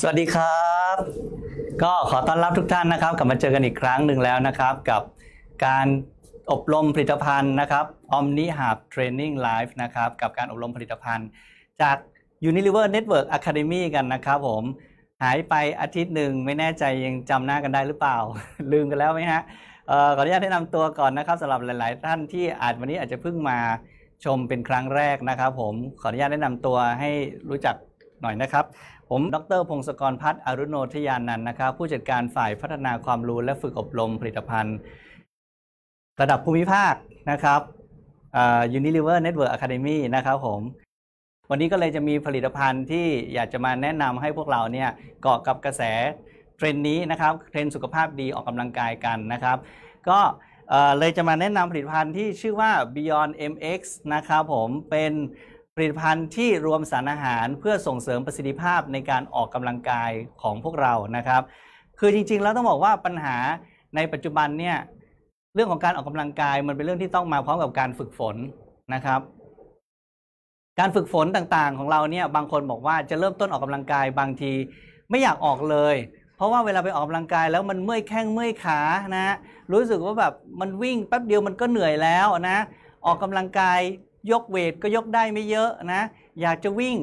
สวัสดีครับ ก็ขอต้อนรับทุกท่านนะครับ กลับมาเจอกันอีกครั้งหนึ่งแล้วนะครับ กับการอบรมผลิตภัณฑ์นะครับ Omni Hub Training Live นะครับ กับการอบรมผลิตภัณฑ์ จาก Unilever Network Academy กันนะครับผมหายไปอาทิตย์หนึ่งไม่แน่ใจยังจำหน้ากันได้หรือเปล่า ลืมกันแล้วไหมฮะออขออนุญาตแนะนำตัวก่อนนะครับสำหรับหลาย ๆ ท่านที่อาจวันนี้อาจจะเพิ่งมาชมเป็นครั้งแรกนะครับ ผมขออนุญาตแนะนำตัวให้รู้จักหน่อยนะครับ ผม ดรพงศกรพัฒน์อรุโนทยานันท์นะครับ ผู้จัดการฝ่ายพัฒนาความรู้และฝึกอบรมผลิตภัณฑ์ ระดับภูมิภาคนะครับอ่า Unilever Network Academy นะครับผม วันนี้ก็เลยจะมีผลิตภัณฑ์ที่อยากจะมาแนะนำให้พวกเราเนี่ยเกาะกับกระแสเทรนนี้นะครับ เทรนสุขภาพดีออกกำลังกายกันนะครับ ก็เอ่อเลยจะมาแนะนำผลิตภัณฑ์ที่ชื่อว่า Beyond MX นะครับผมเป็น ผลิตภัณฑ์ที่รวมสารอาหารเพื่อส่งเสริมประสิทธิภาพในการออกกำลังกายของพวกเรานะครับ คือจริงๆ แล้วต้องบอกว่าปัญหาในปัจจุบันเนี่ยเรื่องของการออกกำลังกายมันเป็นเรื่องที่ต้องมาพร้อมกับการฝึกฝนนะครับ การฝึกฝนต่างๆ ของเราเนี่ยบางคนบอกว่าจะเริ่มต้นออกกำลังกายบางทีไม่อยากออกเลย เพราะว่าเวลาไปออกกำลังกายแล้วมันเมื่อยแข้งเมื่อยขานะรู้สึกว่าแบบมันวิ่งแป๊บเดียวมันก็เหนื่อยแล้วนะออกกำลังกาย ยกเวทก็ยกได้ไม่เยอะนะ อยากจะวิ่ง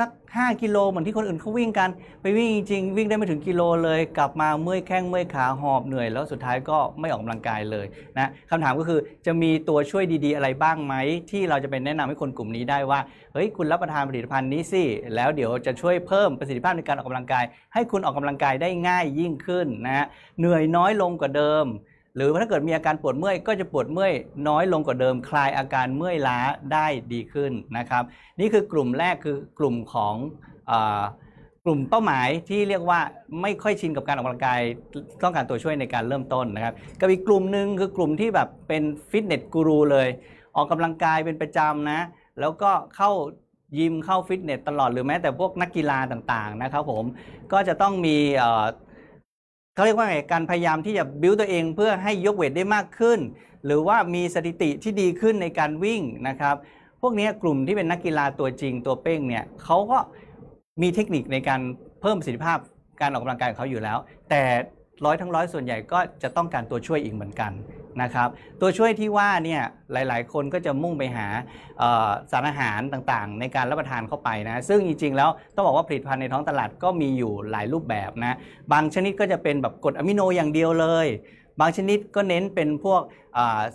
สัก 5 กิโลเหมือนที่คนอื่นเขาวิ่งกัน ไปวิ่งจริงๆวิ่งได้ไม่ถึงกิโลเลย กลับมาเมื่อยแข้งเมื่อยขาหอบเหนื่อย แล้วสุดท้ายก็ไม่ออกกำลังกายเลยนะคำถามก็คือจะมีตัวช่วยดีๆ อะไรบ้างไหม ที่เราจะเป็นแนะนำให้คนกลุ่มนี้ได้ว่าเฮ้ยคุณรับประทานผลิตภัณฑ์นี้สิแล้วเดี๋ยวจะช่วยเพิ่มประสิทธิภาพในการออกกำลังกาย ให้คุณออกกำลังกายได้ง่ายยิ่งขึ้นนะเหนื่อยน้อยลงกว่าเดิม หรือถ้าเกิดมีอาการปวดเมื่อยก็จะปวดเมื่อยน้อยลงกว่าเดิมคลายอาการเมื่อยล้าได้ดีขึ้นนะครับ นี่คือกลุ่มแรกคือกลุ่มของอกลุ่มเป้าหมายที่เรียกว่าไม่ค่อยชินกับการออกกำลังกายต้องการตัวช่วยในการเริ่มต้นนะครับกับอีกกลุ่มหนึ่งคือกลุ่มที่แบบเป็นฟิตเนสกูรูเลย ออกกำลังกายเป็นประจำนะ แล้วก็เข้ายิมเข้าฟิตเนสตลอดหรือแม้แต่พวกนักกีฬาต่างๆนะครับผมก็จะต้องมี เขาเรียกว่าไงการพยายามที่จะบิวตัวเองเพื่อให้ยกเวทได้มากขึ้น หรือว่ามีสถิติที่ดีขึ้นในการวิ่งนะครับ พวกนี้กลุ่มที่เป็นนักกีฬาตัวจริงตัวเป้งเนี่ยเขาก็มีเทคนิคในการเพิ่มประสิทธิภาพการออกกำลังกายของเขาอยู่แล้ว แต่ร้อยทั้งร้อยส่วนใหญ่ก็จะต้องการตัวช่วยอีกเหมือนกัน นะครับตัวช่วยที่ว่าเนี่ยหลายๆ คนก็จะมุ่งไปหาสารอาหารต่างๆ ในการรับประทานเข้าไปนะซึ่งจริงๆแล้วต้องบอกว่าผลิตภัณฑ์ในท้องตลาดก็มีอยู่หลายรูปแบบนะบางชนิดก็จะเป็นแบบกรดอะมิโนอย่างเดียวเลย บางชนิดก็เน้นเป็นพวก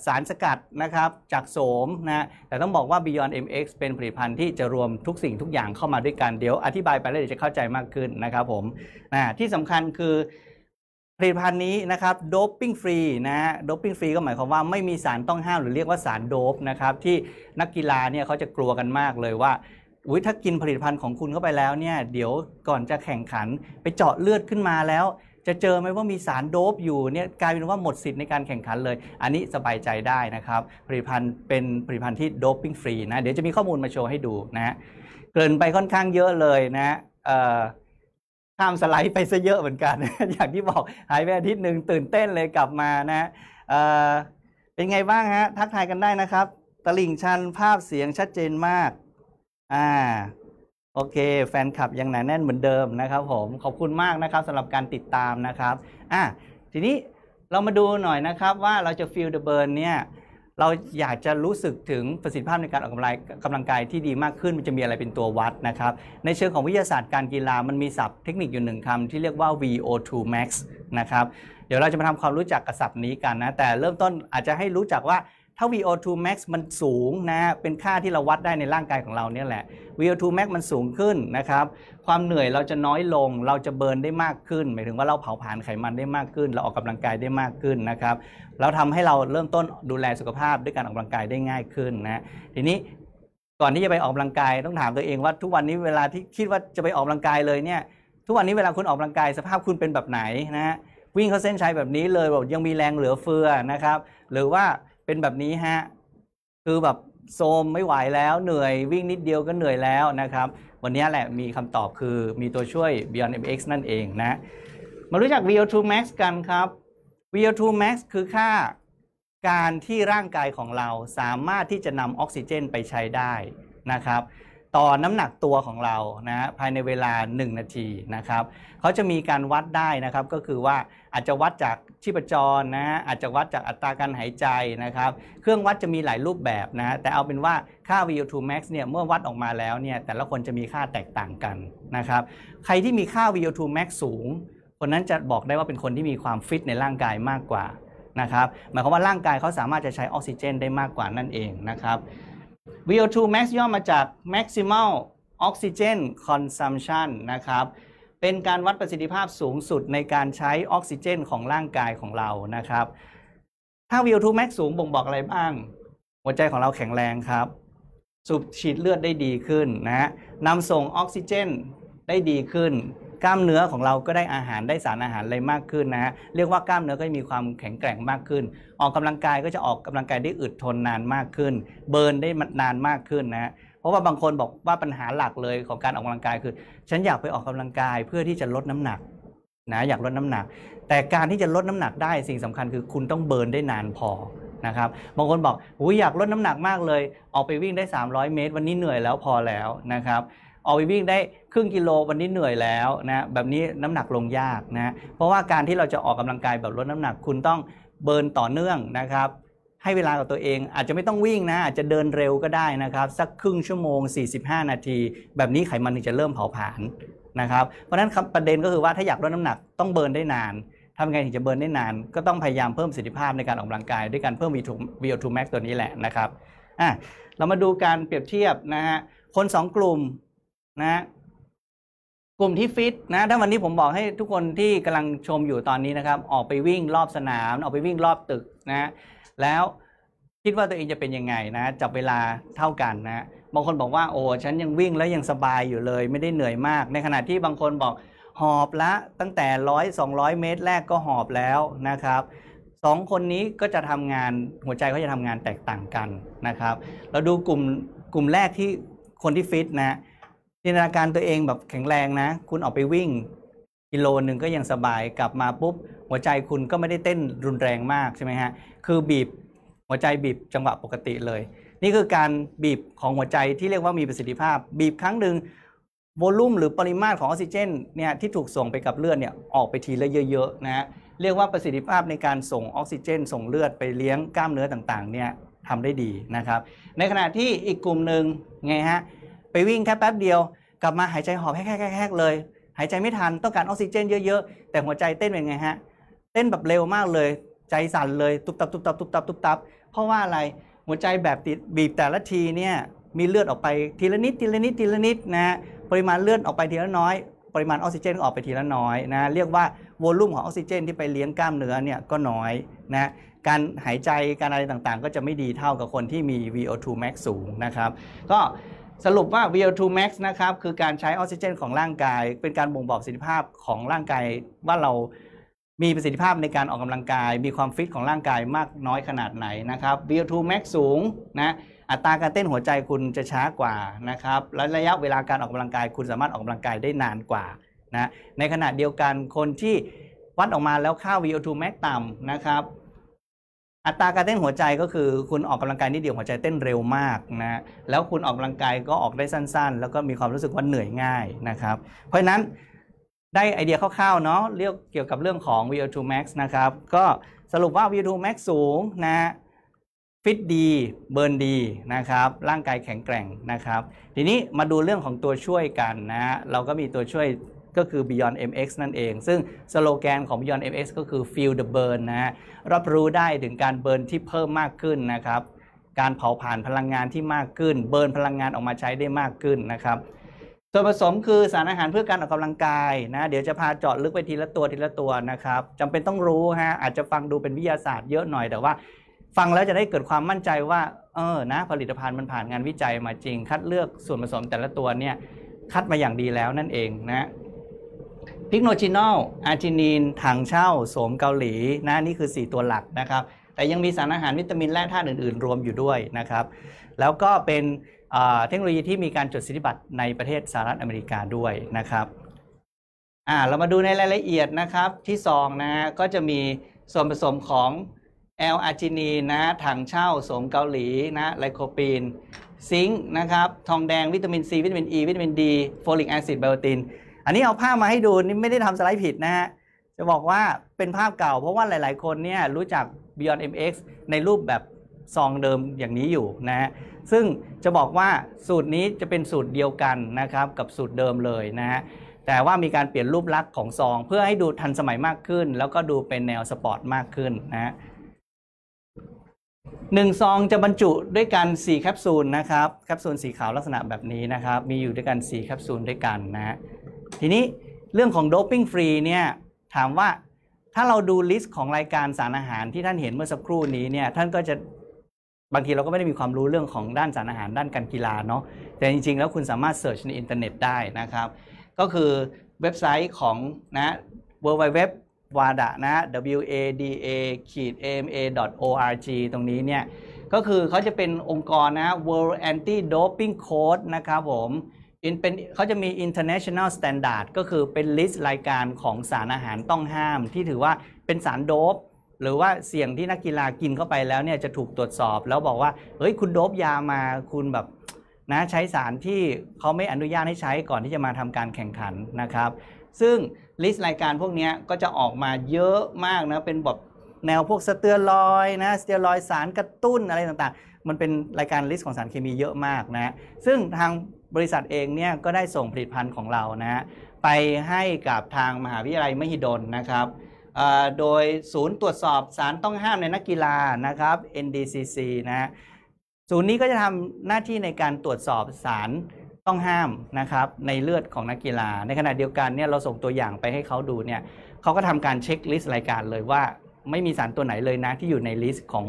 สารสกัดนะครับจากโสมนะแต่ต้องบอกว่า Beyond MX เป็นผลิตภัณฑ์ที่จะรวมทุกสิ่งทุกอย่างเข้ามาด้วยกันเดี๋ยวอธิบายไปแล้วเดี๋ยวจะเข้าใจมากขึ้นนะครับผมนะที่สำคัญคือ ผลิตภัณฑ์นี้นะครับ doping free นะ doping free ก็หมายความว่าไม่มีสารต้องห้ามหรือเรียกว่าสารโดปนะครับที่นักกีฬาเนี่ยเขาจะกลัวกันมากเลยว่าอุ้ยถ้ากินผลิตภัณฑ์ของคุณเข้าไปแล้วเนี่ยเดี๋ยวก่อนจะแข่งขันไปเจาะเลือดขึ้นมาแล้ว จะเจอไหมว่ามีสารโดปอยู่เนี่ยกลายเป็นว่าหมดสิทธิ์ในการแข่งขันเลย อันนี้สบายใจได้นะครับผลิตภัณฑ์เป็นผลิตภัณฑ์ที่ doping free นะเดี๋ยวจะมีข้อมูลมาโชว์ให้ดูนะฮะเกริ่นไปค่อนข้างเยอะเลยนะฮะเอ่อ ข้ามสไลด์ไปซะเยอะเหมือนกัน อย่างที่บอกหายไปอาทิตย์หนึ่งตื่นเต้นเลยกลับมานะเเป็นไงบ้างฮะ ทักทายกันได้นะครับ ตลิ่งชันภาพเสียงชัดเจนมาก อ่า โอเค แฟนคลับยังหนาแน่นเหมือนเดิมนะครับผม ขอบคุณมากนะครับสำหรับการติดตามนะครับ อะทีนี้เรามาดูหน่อยนะครับว่าเราจะ feel the burn เนี่ย เราอยากจะรู้สึกถึงประสิทธิภาพในการออกกำลังกำลังกายที่ดีมากขึ้นมันจะมีอะไรเป็นตัววัดนะครับ ในเชิงของวิทยาศาสตร์การกีฬามันมีศัพท์เทคนิคอยู่หนึ่งคำที่เรียกว่า VO2 max นะครับ เดี๋ยวเราจะมาทำความรู้จักกับศัพท์นี้กันนะ แต่เริ่มต้นอาจจะให้รู้จักว่า ถ้า VO2 max มันสูงนะเป็นค่าที่เราวัดได้ในร่างกายของเราเนี่ยแหละ VO2 max มันสูงขึ้นนะครับ ความเหนื่อยเราจะน้อยลง เราจะเบิร์นได้มากขึ้น หมายถึงว่าเราเผาผลาญไขมันได้มากขึ้น เราออกกำลังกายได้มากขึ้นนะครับแล้วทำให้เราเริ่มต้นดูแลสุขภาพด้วยการออกกำลังกายได้ง่ายขึ้นนะทีนี้ก่อนที่จะไปออกกำลังกายต้องถามตัวเองว่าทุกวันนี้เวลาที่คิดว่าจะไปออกกำลังกายเลยเนี่ยทุกวันนี้เวลาคุณออกกำลังกายสภาพคุณเป็นแบบไหนนะฮะวิ่งเข้าเส้นชัยแบบนี้เลยแบบยังมีแรงเหลือเฟือนะครับ หรือว่า เป็นแบบนี้ฮะคือแบบโซมไม่ไหวแล้วเหนื่อยวิ่งนิดเดียวก็เหนื่อยแล้วนะครับ วันนี้แหละมีคำตอบคือมีตัวช่วย Beyond MX นั่นเองนะ มารู้จัก VO2 max กันครับ VO2 max คือค่าการที่ร่างกายของเราสามารถที่จะนำออกซิเจนไปใช้ได้นะครับ ต่อน้ำหนักตัวของเรานะฮะภายในเวลา 1 นาทีนะครับเขาจะมีการวัดได้นะครับก็คือว่าอาจจะวัดจากชีพจรนะฮะอาจจะวัดจากอัตราการหายใจนะครับ เครื่องวัดจะมีหลายรูปแบบนะฮะแต่เอาเป็นว่าค่า VO2 max เนี่ยเมื่อวัดออกมาแล้วเนี่ยแต่ละคนจะมีค่าแตกต่างกันนะครับใครที่มีค่า VO2 max สูง คนนั้นจะบอกได้ว่าเป็นคนที่มีความฟิตในร่างกายมากกว่านะครับหมายความว่าร่างกายเขาสามารถจะใช้ออกซิเจนได้มากกว่านั่นเองนะครับ VO2 max ย่อมาจาก maximal oxygen consumption นะครับ เป็นการวัดประสิทธิภาพสูงสุดในการใช้ออกซิเจนของร่างกายของเรานะครับ ถ้า VO2 max สูงบ่งบอกอะไรบ้าง หัวใจของเราแข็งแรงครับ สูบฉีดเลือดได้ดีขึ้นนะฮะนำส่งออกซิเจนได้ดีขึ้น กล้ามเนื้อของเราก็ได้อาหารได้สารอาหารอะไรมากขึ้นนะฮะเรียกว่ากล้ามเนื้อก็จะมีความแข็งแกร่งมากขึ้น ออกกำลังกายก็จะออกกำลังกายได้อึดทนนานมากขึ้น เบิร์นได้นานมากขึ้นนะฮะเพราะว่าบางคนบอกว่าปัญหาหลักเลยของการออกกำลังกายคือ ฉันอยากไปออกกำลังกายเพื่อที่จะลดน้ำหนักนะอยากลดน้ำหนัก แต่การที่จะลดน้ำหนักได้สิ่งสำคัญคือคุณต้องเบิร์นได้นานพอนะครับบางคนบอกอยอยากลดน้ำหนักมากเลย ออกไปวิ่งได้ 300 เมตร วันนี้เหนื่อยแล้วพอแล้วนะครับ ออกไปวิ่งได้ครึ่งกิโลวันนี้เหนื่อยแล้วนะแบบนี้น้ำหนักลงยากนะเพราะว่าการที่เราจะออกกำลังกายแบบลดน้ำหนักคุณต้องเบิร์นต่อเนื่องนะครับให้เวลากับตัวเองอาจจะไม่ต้องวิ่งนะ อาจจะเดินเร็วก็ได้นะครับ สักครึ่งชั่วโมง 45 นาที แบบนี้ไขมันถึงจะเริ่มเผาผลาญนะครับเพราะฉะนั้นครับประเด็นก็คือว่าถ้าอยากลดน้ำหนักต้องเบิร์นได้นานทำไงถึงจะเบิร์นได้นาน ก็ต้องพยายามเพิ่มประสิทธิภาพในการออกกำลังกายด้วยการเพิ่ม VO2 max ตัวนี้แหละนะครับอะเรามาดูการเปรียบเทียบนะฮะคน 2 กลุ่ม นะฮะกลุ่มที่ฟิตนะถ้าวันนี้ผมบอกให้ทุกคนที่กำลังชมอยู่ตอนนี้นะครับ ออกไปวิ่งรอบสนาม ออกไปวิ่งรอบตึกนะแล้วคิดว่าตัวเองจะเป็นยังไงนะจับเวลาเท่ากันนะบางคนบอกว่าโอ้ฉันยังวิ่งแล้วยังสบายอยู่เลย ไม่ได้เหนื่อยมาก ในขณะที่บางคนบอกหอบละตั้งแต่ร้อยสองร้อยเมตรแรกก็หอบแล้วนะครับสองคนนี้ก็จะทำงานหัวใจเขาจะทำงานแตกต่างกันนะครับ เราดูกลุ่มกลุ่มแรกที่คนที่ฟิตนะ จินตนาการตัวเองแบบแข็งแรงนะ คุณออกไปวิ่งกิโลหนึ่งก็ยังสบายกลับมาปุ๊บ หัวใจคุณก็ไม่ได้เต้นรุนแรงมากใช่ไหมฮะคือบีบหัวใจบีบจังหวะปกติเลย นี่คือการบีบของหัวใจที่เรียกว่ามีประสิทธิภาพ บีบครั้งหนึ่งโวลูมหรือปริมาตรของออกซิเจนเนี่ยที่ถูกส่งไปกับเลือดเนี่ยออกไปทีละเยอะๆนะฮะเรียกว่าประสิทธิภาพในการส่งออกซิเจน ส่งเลือดไปเลี้ยงกล้ามเนื้อต่างๆเนี่ยทำได้ดีนะครับ ในขณะที่อีกกลุ่มหนึ่งไงฮะ วิ่งแค่แป๊บเดียว กลับมาหายใจหอบแฮกๆๆเลย หายใจไม่ทันต้องการออกซิเจนเยอะๆ แต่หัวใจเต้นเป็นไงฮะ เต้นแบบเร็วมากเลย ใจสั่นเลยตุบตับตุบตับตุบตับตุบตับ เพราะว่าอะไรหัวใจแบบติดบีบแต่ละทีเนี่ยมีเลือดออกไปทีละนิดทีละนิดทีละนิดนะปริมาณเลือดออกไปทีละน้อย ปริมาณออกซิเจนก็ออกไปทีละน้อยนะเรียกว่าโวลูมของออกซิเจนที่ไปเลี้ยงกล้ามเนื้อเนี่ยก็น้อยนะการหายใจการอะไรต่างๆ ก็จะไม่ดีเท่ากับคนที่มี VO2 max สูงนะครับ ก็ สรุปว่า VO2 max นะครับคือการใช้ออกซิเจนของร่างกาย เป็นการบ่งบอกประสิทธิภาพของร่างกายว่าเรามีประสิทธิภาพในการออกกำลังกาย มีความฟิตของร่างกายมากน้อยขนาดไหนนะครับ VO2 max สูงนะอัตราการเต้นหัวใจคุณจะช้ากว่านะครับและระยะเวลาการออกกำลังกาย คุณสามารถออกกำลังกายได้นานกว่านะในขณะเดียวกันคนที่วัดออกมาแล้วค่า VO2 max ต่ำนะครับ อัตราการเต้นหัวใจก็คือคุณออกกำลังกายนิดเดียวหัวใจเต้นเร็วมากนะแล้วคุณออกกำลังกายก็ออกได้สั้น ๆ แล้วก็มีความรู้สึกว่าเหนื่อยง่ายนะครับ เพราะฉะนั้นได้ไอเดียคร่าวๆเนาะเรียกเกี่ยวกับเรื่องของ VO2 max นะครับ ก็สรุปว่า VO2 max สูงนะฟิตดี burn ดีนะครับร่างกายแข็งแกร่งนะครับ ทีนี้มาดูเรื่องของตัวช่วยกันนะเราก็มีตัวช่วย ก็คือ Beyond MX นั่นเอง ซึ่งสโลแกนของ Beyond MX ก็คือ Feel the Burn นะฮะรับรู้ได้ถึงการ burn ที่เพิ่มมากขึ้นนะครับ การเผาผลาญพลังงานที่มากขึ้น burn พลังงานออกมาใช้ได้มากขึ้นนะครับส่วนผสมคือสารอาหารเพื่อการออกกำลังกายนะเดี๋ยวจะพาเจาะลึกไปทีละตัวทีละตัวนะครับจำเป็นต้องรู้ฮะอาจจะฟังดูเป็นวิทยาศาสตร์เยอะหน่อยแต่ว่า ฟังแล้วจะได้เกิดความมั่นใจว่าเออนะผลิตภัณฑ์มันผ่านงานวิจัยมาจริง คัดเลือกส่วนผสมแต่ละตัวเนี่ยคัดมาอย่างดีแล้วนั่นเองนะ Pycnogenol อาร์จินีน ถั่งเช่า โสมเกาหลีนะนี่คือ 4 ตัวหลักนะครับ แต่ยังมีสารอาหารวิตามินแร่ธาตุอื่น ๆ รวมอยู่ด้วยนะครับ แล้วก็เป็นเอ่อเทคโนโลยีที่มีการจดสิทธิบัตรในประเทศสหรัฐอเมริกาด้วยนะครับอ่าเรามาดูในรายละเอียดนะครับที่ซองนะฮะก็จะมีส่วนผสมของแอลอาร์จินีนนะถั่งเช่าโสมเกาหลีนะไลโคปีนซิงค์นะครับทองแดงวิตามินซีวิตามินอีวิตามินดี folic acid ไบโอติน อันนี้เอาภาพมาให้ดูนี่ไม่ได้ทำสไลด์ผิดนะฮะจะบอกว่าเป็นภาพเก่า เพราะว่าหลาย ๆ คนเนี่ยรู้จัก Beyond MX ในรูปแบบซองเดิมอย่างนี้อยู่นะฮะซึ่งจะบอกว่าสูตรนี้จะเป็นสูตรเดียวกันนะครับกับสูตรเดิมเลยนะฮะแต่ว่ามีการเปลี่ยนรูปลักษณ์ของซอง เพื่อให้ดูทันสมัยมากขึ้น แล้วก็ดูเป็นแนวสปอร์ตมากขึ้นนะฮะหนึ่งซองจะบรรจุด้วยกัน 4 แคปซูลนะครับแคปซูลสีขาวลักษณะแบบนี้นะครับมีอยู่ด้วยกัน 4 แคปซูลด้วยกันนะฮะ ทีนี้เรื่องของ doping free เนี่ยถามว่าถ้าเราดู list ของรายการสารอาหารที่ท่านเห็นเมื่อสักครู่นี้เนี่ยท่านก็จะบางทีเราก็ไม่ได้มีความรู้เรื่องของด้านสารอาหารด้านการกีฬาเนาะแต่จริง ๆ แล้วคุณสามารถ search ในอินเทอร์เน็ตได้นะครับ ก็คือเว็บไซต์ของนะ w w w w a d a นะ w a d a ขีด a m a org ตรงนี้เนี่ยก็คือเขาจะเป็นองค์กรนะ World Anti Doping Code นะครับผม เป็นเขาจะมี international standard ก็คือเป็น list รายการของสารอาหารต้องห้าม ที่ถือว่าเป็นสารโดปหรือว่าเสี่ยงที่นักกีฬากินเข้าไปแล้วเนี่ยจะถูกตรวจสอบ แล้วบอกว่าเฮ้ยคุณโด๊ปยามาคุณแบบนะใช้สารที่เขาไม่อนุญาตให้ใช้ก่อนที่จะมาทำการแข่งขันนะครับ ซึ่ง list รายการพวกนี้ก็จะออกมาเยอะมากนะเป็นแบบแนวพวกสเตียรอยด์นะสเตียรอยด์สารกระตุ้นอะไรต่างๆ มันเป็นรายการ list ของสารเคมีเยอะมากนะซึ่งทางบริษัทเองเนี่ยก็ได้ส่งผลิตภัณฑ์ของเรานะไปให้กับทางมหาวิทยาลัยมหิดลนะครับโดยศูนย์ตรวจสอบสารต้องห้ามในนักกีฬานะครับ NDCC นะศูนย์นี้ก็จะทำหน้าที่ในการตรวจสอบสารต้องห้ามนะครับในเลือดของนักกีฬา ในขณะเดียวกันเนี่ยเราส่งตัวอย่างไปให้เขาดูเนี่ยเขาก็ทำการเช็ค list รายการเลยว่า ไม่มีสารตัวไหนเลยนะที่อยู่ใน list ของ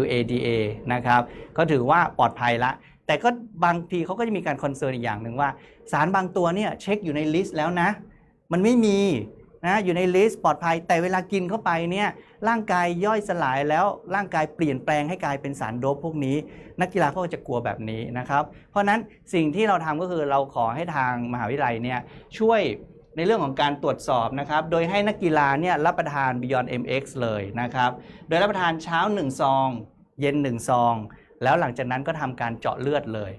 WADA นะครับก็ถือว่าปลอดภัยละ แต่ก็บางทีเขาก็จะมีการ concern อีกอย่างหนึ่งว่า สารบางตัวเนี่ยเช็คอยู่ใน list แล้วนะ มันไม่มีนะอยู่ในลิสต์ปลอดภัย แต่เวลากินเข้าไปเนี่ยร่างกายย่อยสลายแล้วร่างกายเปลี่ยนแปลงให้กลายเป็นสารโดปพวกนี้ นักกีฬาเขาก็จะกลัวแบบนี้นะครับ เพราะนั้นสิ่งที่เราทำก็คือเราขอให้ทางมหาวิทยาลัยเนี่ยช่วย ในเรื่องของการตรวจสอบนะครับ โดยให้นักกีฬาเนี่ยรับประทาน Beyond MX เลยนะครับ โดยรับประทานเช้า 1 ซอง เย็น 1 ซอง แล้วหลังจากนั้นก็ทำการเจาะเลือดเลย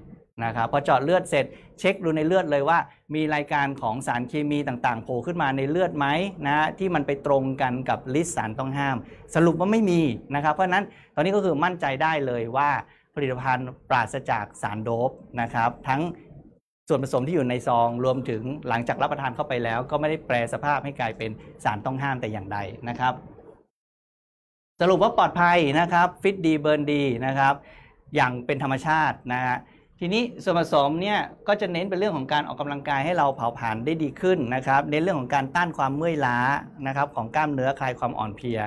นะครับพอเจาะเลือดเสร็จเช็คดูในเลือดเลยว่า มีรายการของสารเคมีต่างๆโผล่ขึ้นมาในเลือดไหมนะที่มันไปตรงกันกับ list สารต้องห้าม สรุปว่าไม่มีนะครับ เพราะนั้นตอนนี้ก็คือมั่นใจได้เลยว่าผลิตภัณฑ์ปราศจากสารโดปนะครับ ทั้ง ส่วนผสมที่อยู่ในซองรวมถึงหลังจากรับประทานเข้าไปแล้ว ก็ไม่ได้แปรสภาพให้กลายเป็นสารต้องห้ามแต่อย่างใดนะครับ สรุปว่าปลอดภัยนะครับฟิตดี burn ดีนะครับ อย่างเป็นธรรมชาตินะฮะทีนี้ส่วนผสมเนี่ยก็จะเน้นเป็นเรื่องของการออกกำลังกายให้เราเผาผลาญได้ดีขึ้นนะครับเน้นเรื่องของการต้านความเมื่อยล้านะครับ ของกล้ามเนื้อคลายความอ่อนเพลีย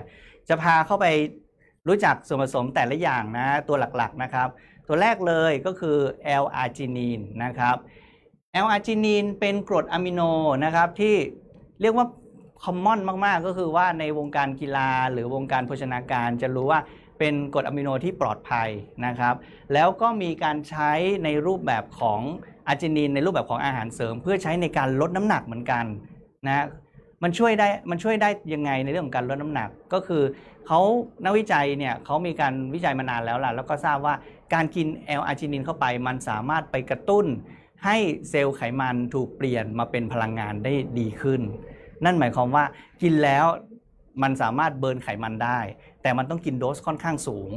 จะพาเข้าไปรู้จักส่วนผสมแต่ละอย่างนะตัวหลักๆนะครับ ตัวแรกเลยก็คือ L-arginine นะครับ L-arginine เป็นกรดอะมิโนนะครับที่เรียกว่าคอมมอนมาก ๆ ก็คือว่าในวงการกีฬาหรือวงการโภชนาการจะรู้ว่าเป็นกรดอะมิโนที่ปลอดภัยนะครับ แล้วก็มีการใช้ในรูปแบบของอาร์จินินในรูปแบบของอาหารเสริม เพื่อใช้ในการลดน้ำหนักเหมือนกันนะมันช่วยได้มันช่วยได้ยังไงในเรื่องของการลดน้ำหนักก็คือเขานักวิจัยเนี่ยเขามีการวิจัยมานานแล้วล่ะแล้วก็ทราบว่าการกินแอลอาร์จินินเข้าไป มันสามารถไปกระตุ้น ให้เซลล์ไขมันถูกเปลี่ยนมาเป็นพลังงานได้ดีขึ้น นั่นหมายความว่ากินแล้วมันสามารถ burn ไขมันได้ แต่มันต้องกินโดสค่อนข้างสูง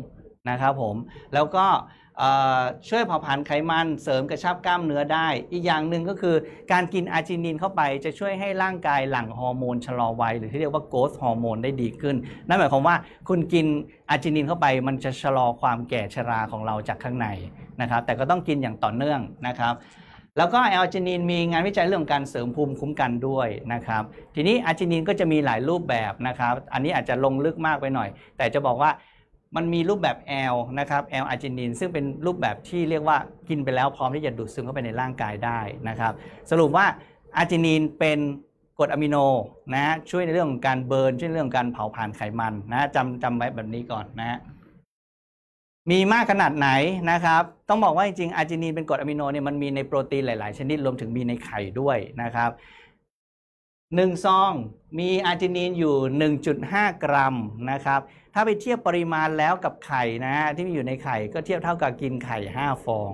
นะครับผมแล้วก็ช่วยเผาผลาญไขมันเสริมกระชับกล้ามเนื้อได้ อีกอย่างหนึ่งก็คือการกินอาร์จินีนเข้าไปจะช่วยให้ร่างกายหลั่งฮอร์โมนชะลอวัยหรือที่เรียกว่า growth hormone ได้ดีขึ้น นั่นหมายความว่าคุณกินอาร์จินีนเข้าไปมันจะชะลอความแก่ชราของเราจากข้างในนะครับแต่ก็ต้องกินอย่างต่อเนื่องนะครับ แล้วก็อาร์จินีนมีงานวิจัยเรื่องการเสริมภูมิคุ้มกันด้วยนะครับ ทีนี้อาร์จินีนก็จะมีหลายรูปแบบนะครับ อันนี้อาจจะลงลึกมากไปหน่อย แต่จะบอกว่ามันมีรูปแบบ L นะครับ L อาร์จินีนซึ่งเป็นรูปแบบที่เรียกว่ากินไปแล้วพร้อมที่จะดูดซึมเข้าไปในร่างกายได้นะครับ สรุปว่าอาร์จินีนเป็นกรดอะมิโนนะช่วยในเรื่องของการ burn ช่วยในเรื่องของการเผาผลาญไขมันนะจำจำไว้แบบนี้ก่อนนะ มีมากขนาดไหนนะครับ ต้องบอกว่าจริงๆอาร์จินีนเป็นกรดอะมิโนเนี่ยมันมีในโปรตีนหลาย ๆ ชนิดรวมถึงมีในไข่ด้วยนะครับหนึ่งซองมีอาร์จินินอยู่ 1.5 กรัมนะครับ ถ้าไปเทียบปริมาณแล้วกับไข่นะฮะที่มีอยู่ในไข่ก็เทียบเท่ากับกินไข่ 5 ฟอง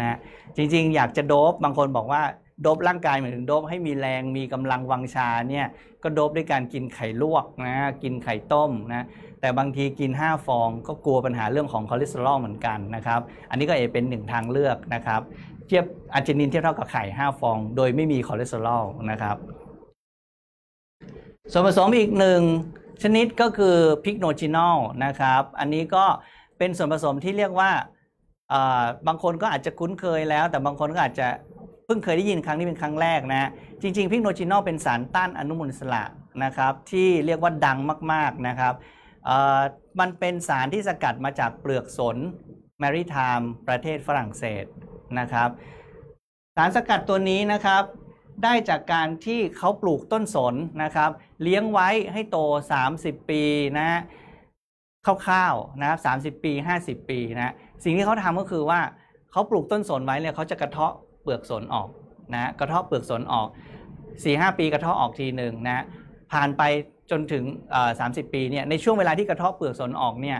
นะจริงๆ อยากจะโดบบางคนบอกว่าโดบร่างกายเหมือนถึงโดบให้มีแรงมีกำลังวังชาเนี่ยก็โดบด้วยการกินไข่ลวกนะกินไข่ต้มนะ แต่บางทีกิน 5 ฟองก็กลัวปัญหาเรื่องของคอเลสเตอรอลเหมือนกันนะครับ อันนี้ก็เป็นหนึ่งทางเลือกนะครับ เทียบอาร์จินีนเทียบเท่ากับไข่ 5 ฟอง โดยไม่มีคอเลสเตอรอลนะครับ ส่วนผสมอีกหนึ่งชนิดก็คือ Pycnogenol นะครับ อันนี้ก็เป็นส่วนผสมที่เรียกว่าบางคนก็อาจจะคุ้นเคยแล้ว แต่บางคนก็อาจจะเพิ่งเคยได้ยินครั้งนี้เป็นครั้งแรกนะ จริง ๆ Pycnogenol เป็นสารต้านอนุมูลอิสระนะครับ ที่เรียกว่าดังมาก ๆนะครับ มันเป็นสารที่สกัดมาจากเปลือกสนแมริไทม์ประเทศฝรั่งเศสนะครับ สารสกัดตัวนี้นะครับได้จากการที่เขาปลูกต้นสนนะครับ เลี้ยงไว้ให้โต 30 ปีนะคร่าวๆนะครับ30ปี 50 ปีนะสิ่งที่เขาทำก็คือว่าเขาปลูกต้นสนไว้เนี่ยเขาจะกระเทาะเปลือกสนออกนะกระเทาะเปลือกสนออก 4-5 ปีกระเทาะออกทีหนึ่งนะผ่านไป จนถึง 30 ปีเนี่ยในช่วงเวลาที่กระทาะเปลือกสนออกเนี่ย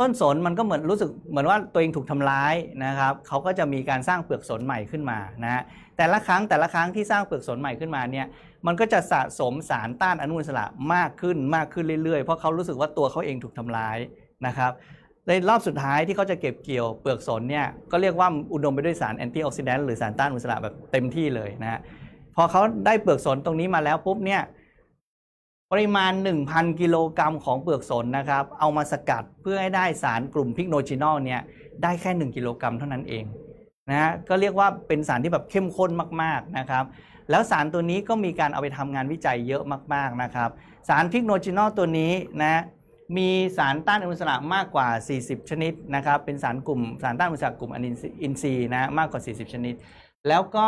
ต้นสนมันก็เหมือนรู้สึกเหมือนว่าตัวเองถูกทำร้ายนะครับเขาก็จะมีการสร้างเปลือกสนใหม่ขึ้นมานะฮะแต่ละครั้งแต่ละครั้งที่สร้างเปลือกสนใหม่ขึ้นมาเนี่ยมันก็จะสะสมสารต้านอนุมูลอิสระมากขึ้นมากขึ้นเรื่อยๆ เพราะเขารู้สึกว่าตัวเขาเองถูกทำร้ายนะครับในรอบสุดท้ายที่เขาจะเก็บเกี่ยวเปลือกสนเนี่ยก็เรียกว่าอุดมไปด้วยสารแอนตี้ออกซิแดนต์หรือสารต้านอนุมูลอิสระแบบเต็มที่เลยนะฮะพอเขาได้เปลือกสนตรงนี้มาแล้วปุ๊บเนี่ย ปริมาณ 1,000 กิโลกรัมของเปลือกสนนะครับ เอามาสกัดเพื่อให้ได้สารกลุ่ม Pycnogenol เนี่ยได้แค่ 1 กิโลกรัมเท่านั้นเองนะฮะก็เรียกว่าเป็นสารที่แบบเข้มข้นมากๆนะครับ แล้วสารตัวนี้ก็มีการเอาไปทำงานวิจัยเยอะมากๆนะครับ สาร Pycnogenol ตัวนี้นะมีสารต้านอนุมูลอิสระมากกว่า 40 ชนิดนะครับ เป็นสารกลุ่มสารต้านอนุมูลอิสระกลุ่มอินทรีย์นะมากกว่า 40 ชนิด แล้วก็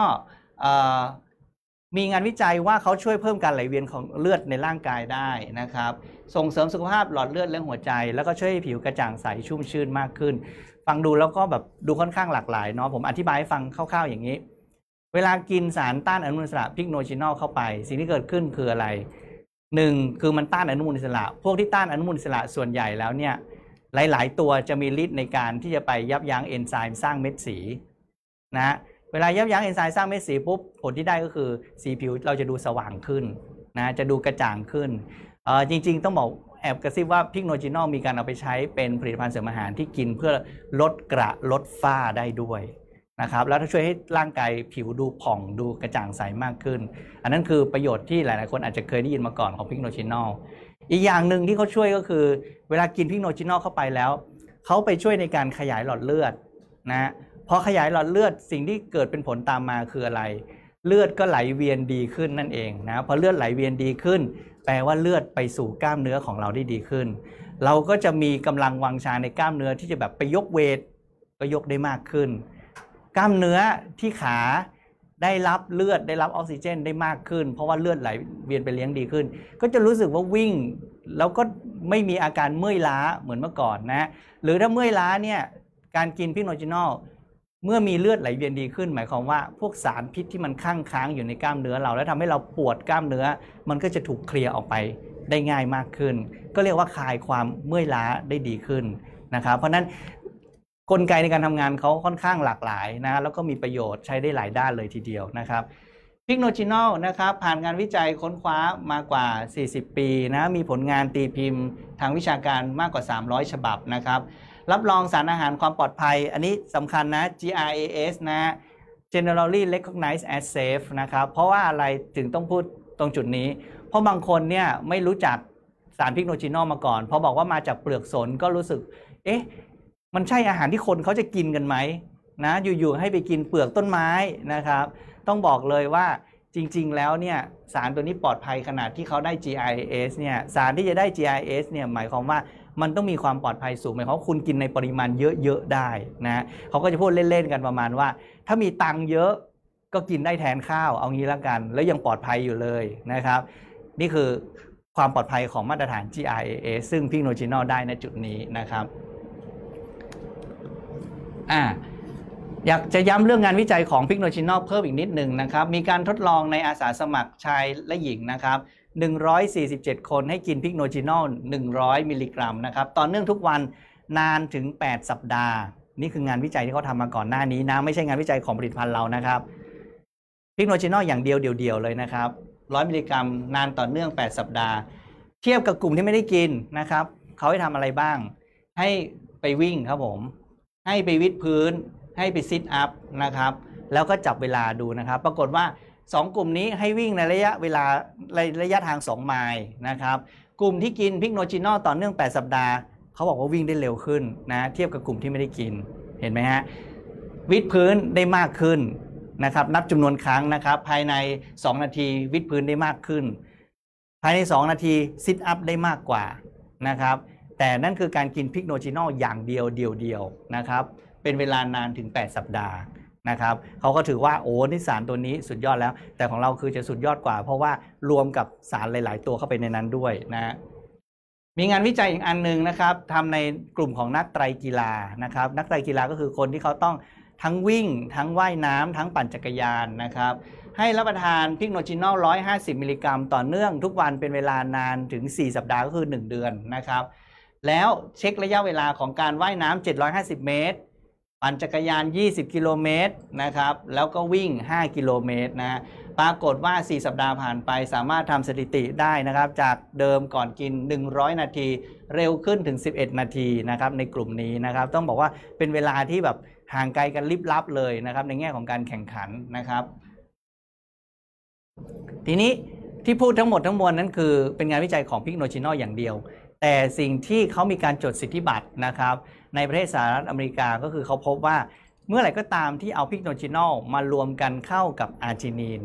มีงานวิจัยว่าเขาช่วยเพิ่มการไหลเวียนของเลือดในร่างกายได้นะครับ ส่งเสริมสุขภาพหลอดเลือดและหัวใจ แล้วก็ช่วยให้ผิวกระจ่างใสชุ่มชื่นมากขึ้น ฟังดูแล้วก็แบบดูค่อนข้างหลากหลายเนาะผมอธิบายให้ฟังคร่าวๆอย่างนี้ เวลากินสารต้านอนุมูลอิสระพิกโนจินอลเข้าไป สิ่งที่เกิดขึ้นคืออะไรหนึ่งคือมันต้านอนุมูลอิสระ พวกที่ต้านอนุมูลอิสระส่วนใหญ่แล้วเนี่ยหลาย ๆ ตัวจะมีฤทธิ์ในการที่จะไปยับยั้งเอนไซม์สร้างเม็ดสีนะ เวลายับยั้งเอนไซม์สร้างเม็ดสีปุ๊บผลที่ได้ก็คือสีผิวเราจะดูสว่างขึ้นนะจะดูกระจ่างขึ้นจริง ๆ ต้องบอกแอบกระซิบว่า Pycnogenol มีการเอาไปใช้เป็นผลิตภัณฑ์เสริมอาหารที่กินเพื่อลดกระลดฝ้าได้ด้วยนะครับแล้วถ้าช่วยให้ร่างกายผิวดูผ่องดูกระจ่างใสมากขึ้น อันนั้นคือประโยชน์ที่หลาย ๆ คนอาจจะเคยได้ยินมาก่อนของ Pycnogenolอีกอย่างหนึ่งที่เขาช่วยก็คือ เวลากิน Pycnogenol เข้าไปแล้ว เขาไปช่วยในการขยายหลอดเลือดนะ พอขยายหลอดเลือดสิ่งที่เกิดเป็นผลตามมาคืออะไร เลือดก็ไหลเวียนดีขึ้นนั่นเองนะพอเลือดไหลเวียนดีขึ้น แปลว่าเลือดไปสู่กล้ามเนื้อของเราได้ดีขึ้น เราก็จะมีกำลังวังชาในกล้ามเนื้อที่จะแบบไปยก weight ก็ยกได้มากขึ้น กล้ามเนื้อที่ขาได้รับเลือดได้รับออกซิเจนได้มากขึ้น เพราะว่าเลือดไหลเวียนไปเลี้ยงดีขึ้น ก็จะรู้สึกว่าวิ่งแล้วก็ไม่มีอาการเมื่อยล้าเหมือนเมื่อก่อนนะ หรือถ้าเมื่อยล้าเนี่ยการกินพิโนจินอล เมื่อมีเลือดไหลเวียนดีขึ้น หมายความว่าพวกสารพิษที่มันค้างค้างอยู่ในกล้ามเนื้อเรา แล้วทำให้เราปวดกล้ามเนื้อ มันก็จะถูกเคลียร์ออกไปได้ง่ายมากขึ้น ก็เรียกว่าคลายความเมื่อยล้าได้ดีขึ้นนะครับ เพราะฉะนั้นกลไกในการทำงานเขาค่อนข้างหลากหลายนะแล้วก็มีประโยชน์ใช้ได้หลายด้านเลยทีเดียวนะครับPycnogenol นะครับผ่านงานวิจัยค้นคว้ามากว่า 40 ปีนะมีผลงานตีพิมพ์ทางวิชาการมากกว่า 300 ฉบับนะครับ รับรองสารอาหารความปลอดภัย อันนี้สำคัญนะ GRAS นะ Generally Recognized as Safe นะครับ เพราะว่าอะไรถึงต้องพูดตรงจุดนี้ เพราะบางคนเนี่ยไม่รู้จักสาร Pycnogenol มาก่อน พอบอกว่ามาจากเปลือกสนก็รู้สึก เอ๊ะ มันใช่อาหารที่คนเขาจะกินกันไหมนะ อยู่ๆให้ไปกินเปลือกต้นไม้นะครับ ต้องบอกเลยว่าจริง ๆ แล้วเนี่ยสารตัวนี้ปลอดภัยขนาดที่เขาได้ GRAS เนี่ยสารที่จะได้ GRAS เนี่ยหมายความว่า มันต้องมีความปลอดภัยสูงหมายความว่าคุณกินในปริมาณเยอะๆได้นะเขาก็จะพูดเล่นๆกันประมาณว่า ถ้ามีตังเยอะก็กินได้แทนข้าวเอางี้ละกัน แล้วยังปลอดภัยอยู่เลยนะครับ นี่คือความปลอดภัยของมาตรฐาน GRAS ซึ่ง Pycnogenol ได้ในจุดนี้นะครับอ่าอยากจะย้ำเรื่องงานวิจัยของ Pycnogenol เพิ่มอีกนิดหนึ่งนะครับ มีการทดลองในอาสาสมัครชายและหญิงนะครับ 147 คนให้กิน Pycnogenol 100 มิลลิกรัมนะครับ ต่อเนื่องทุกวันนานถึง 8 สัปดาห์ นี่คืองานวิจัยที่เขาทำมาก่อนหน้านี้นะ ไม่ใช่งานวิจัยของผลิตภัณฑ์เรานะครับ Pycnogenol อย่างเดียวเดียวๆเลยนะครับ 100 มิลลิกรัม นานต่อเนื่อง 8 สัปดาห์ เทียบกับกลุ่มที่ไม่ได้กินนะครับ เขาให้ทำอะไรบ้าง ให้ไปวิ่งครับผม ให้ไปวิดพื้น ให้ไป sit up นะครับ แล้วก็จับเวลาดูนะครับ ปรากฏว่า 2 กลุ่มนี้ให้วิ่งในระยะเวลาระยะทาง 2 ไมล์นะครับ กลุ่มที่กิน Pycnogenol ต่อเนื่อง 8 สัปดาห์ เขาบอกว่าวิ่งได้เร็วขึ้นนะเทียบกับกลุ่มที่ไม่ได้กินเห็นไหมฮะวิดพื้นได้มากขึ้นนะครับนับจำนวนครั้งนะครับ ภายใน 2 นาทีวิดพื้นได้มากขึ้น ภายใน 2 นาที sit up ได้มากกว่านะครับ แต่นั่นคือการกิน Pycnogenol อย่างเดียวเดียวๆนะครับ เป็นเวลานานถึง 8 สัปดาห์ นะครับเขาก็ถือว่าโอ้นี่สารตัวนี้สุดยอดแล้ว แต่ของเราคือจะสุดยอดกว่า เพราะว่ารวมกับสารหลาย ๆ ตัวเข้าไปในนั้นด้วยนะมีงานวิจัยอีกอันหนึ่งนะครับทำในกลุ่มของนักไตรกีฬานะครับ นักไตรกีฬาก็คือคนที่เขาต้องทั้งวิ่ง ทั้งว่ายน้ำทั้งปั่นจักรยานนะครับ ให้รับประทาน Pycnogenol 150 มิลลิกรัม ต่อเนื่องทุกวันเป็นเวลานานถึง 4 สัปดาห์ก็คือ 1 เดือนนะครับ แล้วเช็คระยะเวลาของการว่ายน้ำ750 เมตร ปั่นจักรยาน 20 กิโลเมตรนะครับ แล้วก็วิ่ง 5 กิโลเมตรนะปรากฏว่า 4 สัปดาห์ผ่านไปสามารถทำสถิติได้นะครับ จากเดิมก่อนกิน 100 นาที เร็วขึ้นถึง 11 นาทีนะครับในกลุ่มนี้นะครับ ต้องบอกว่าเป็นเวลาที่แบบห่างไกลกันลิบลับเลยนะครับ ในแง่ของการแข่งขันนะครับ ทีนี้ที่พูดทั้งหมดทั้งมวลนั้นคือเป็นงานวิจัยของ Pycnogenol อย่างเดียว แต่สิ่งที่เขามีการจดสิทธิบัตรนะครับ ในประเทศสหรัฐอเมริกาก็คือเขาพบว่าเมื่อไหร่ก็ตามที่เอา Pycnogenol มารวมกันเข้ากับอาร์จินีน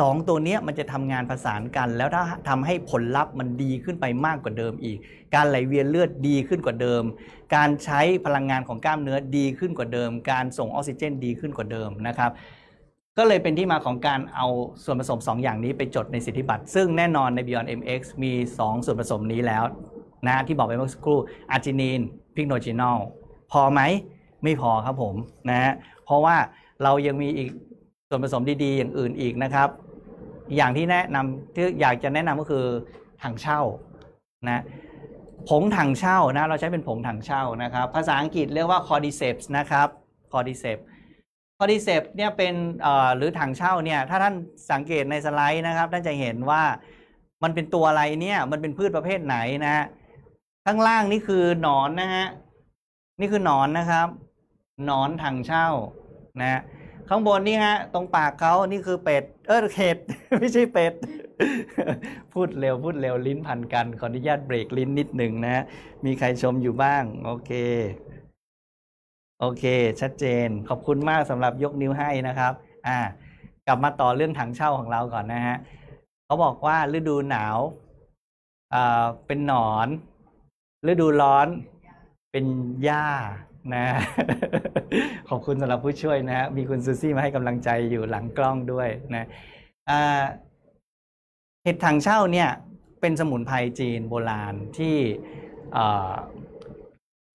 สองตัวนี้มันจะทำงานประสานกัน แล้วถ้าทำให้ผลลัพธ์มันดีขึ้นไปมากกว่าเดิมอีก การไหลเวียนเลือดดีขึ้นกว่าเดิม การใช้พลังงานของกล้ามเนื้อดีขึ้นกว่าเดิม การส่งออกซิเจนดีขึ้นกว่าเดิมนะครับ ก็เลยเป็นที่มาของการเอาส่วนผสม 2 อย่างนี้ไปจดในสิทธิบัตร ซึ่งแน่นอนใน Beyond MX มี 2 ส่วนผสมนี้แล้ว นะที่บอกไปเมื่อสักครู่อาร์จินีน Pycnogenol พอไหมไม่พอครับผมนะฮะเพราะว่าเรายังมีอีกส่วนผสมดีๆ อย่างอื่นอีกนะครับ อย่างที่แนะนำที่อยากจะแนะนำก็คือถังเช่านะผงถังเช่านะเราใช้เป็นผงถังเช่านะครับ ภาษาอังกฤษเรียกว่า cordyceps นะครับ cordyceps คอดิเซปเนี่ยเป็นหรือถังเช่าเนี่ยถ้าท่านสังเกตในสไลด์นะครับท่านจะเห็นว่ามันเป็นตัวอะไรเนี่ยมันเป็นพืชประเภทไหนนะฮะ ข้างล่างนี่คือหนอนนะฮะนี่คือหนอนนะครับหนอนถังเช่านะข้างบนนี่ฮะ ตรงปากเขานี่คือเป็ด เออเห็ด ไม่ใช่เป็ด พูดเร็วพูดเร็วลิ้นพันกัน ขออนุญาตเบรกลิ้นนิดหนึ่งนะ มีใครชมอยู่บ้าง โอเค โอเค ชัดเจน ขอบคุณมากสำหรับยกนิ้วให้นะครับ อ่า กลับมาต่อเรื่องถังเช่าของเราก่อนนะฮะเขาบอกว่าฤดูหนาวอ่าเป็นหนอน ฤดูร้อนเป็นหญ้านะ ขอบคุณสำหรับผู้ช่วยนะฮะมีคุณซูซี่มาให้กำลังใจอยู่หลังกล้องด้วยนะเห็ดถังเช่าเนี่ยเป็นสมุนไพรจีนโบราณที่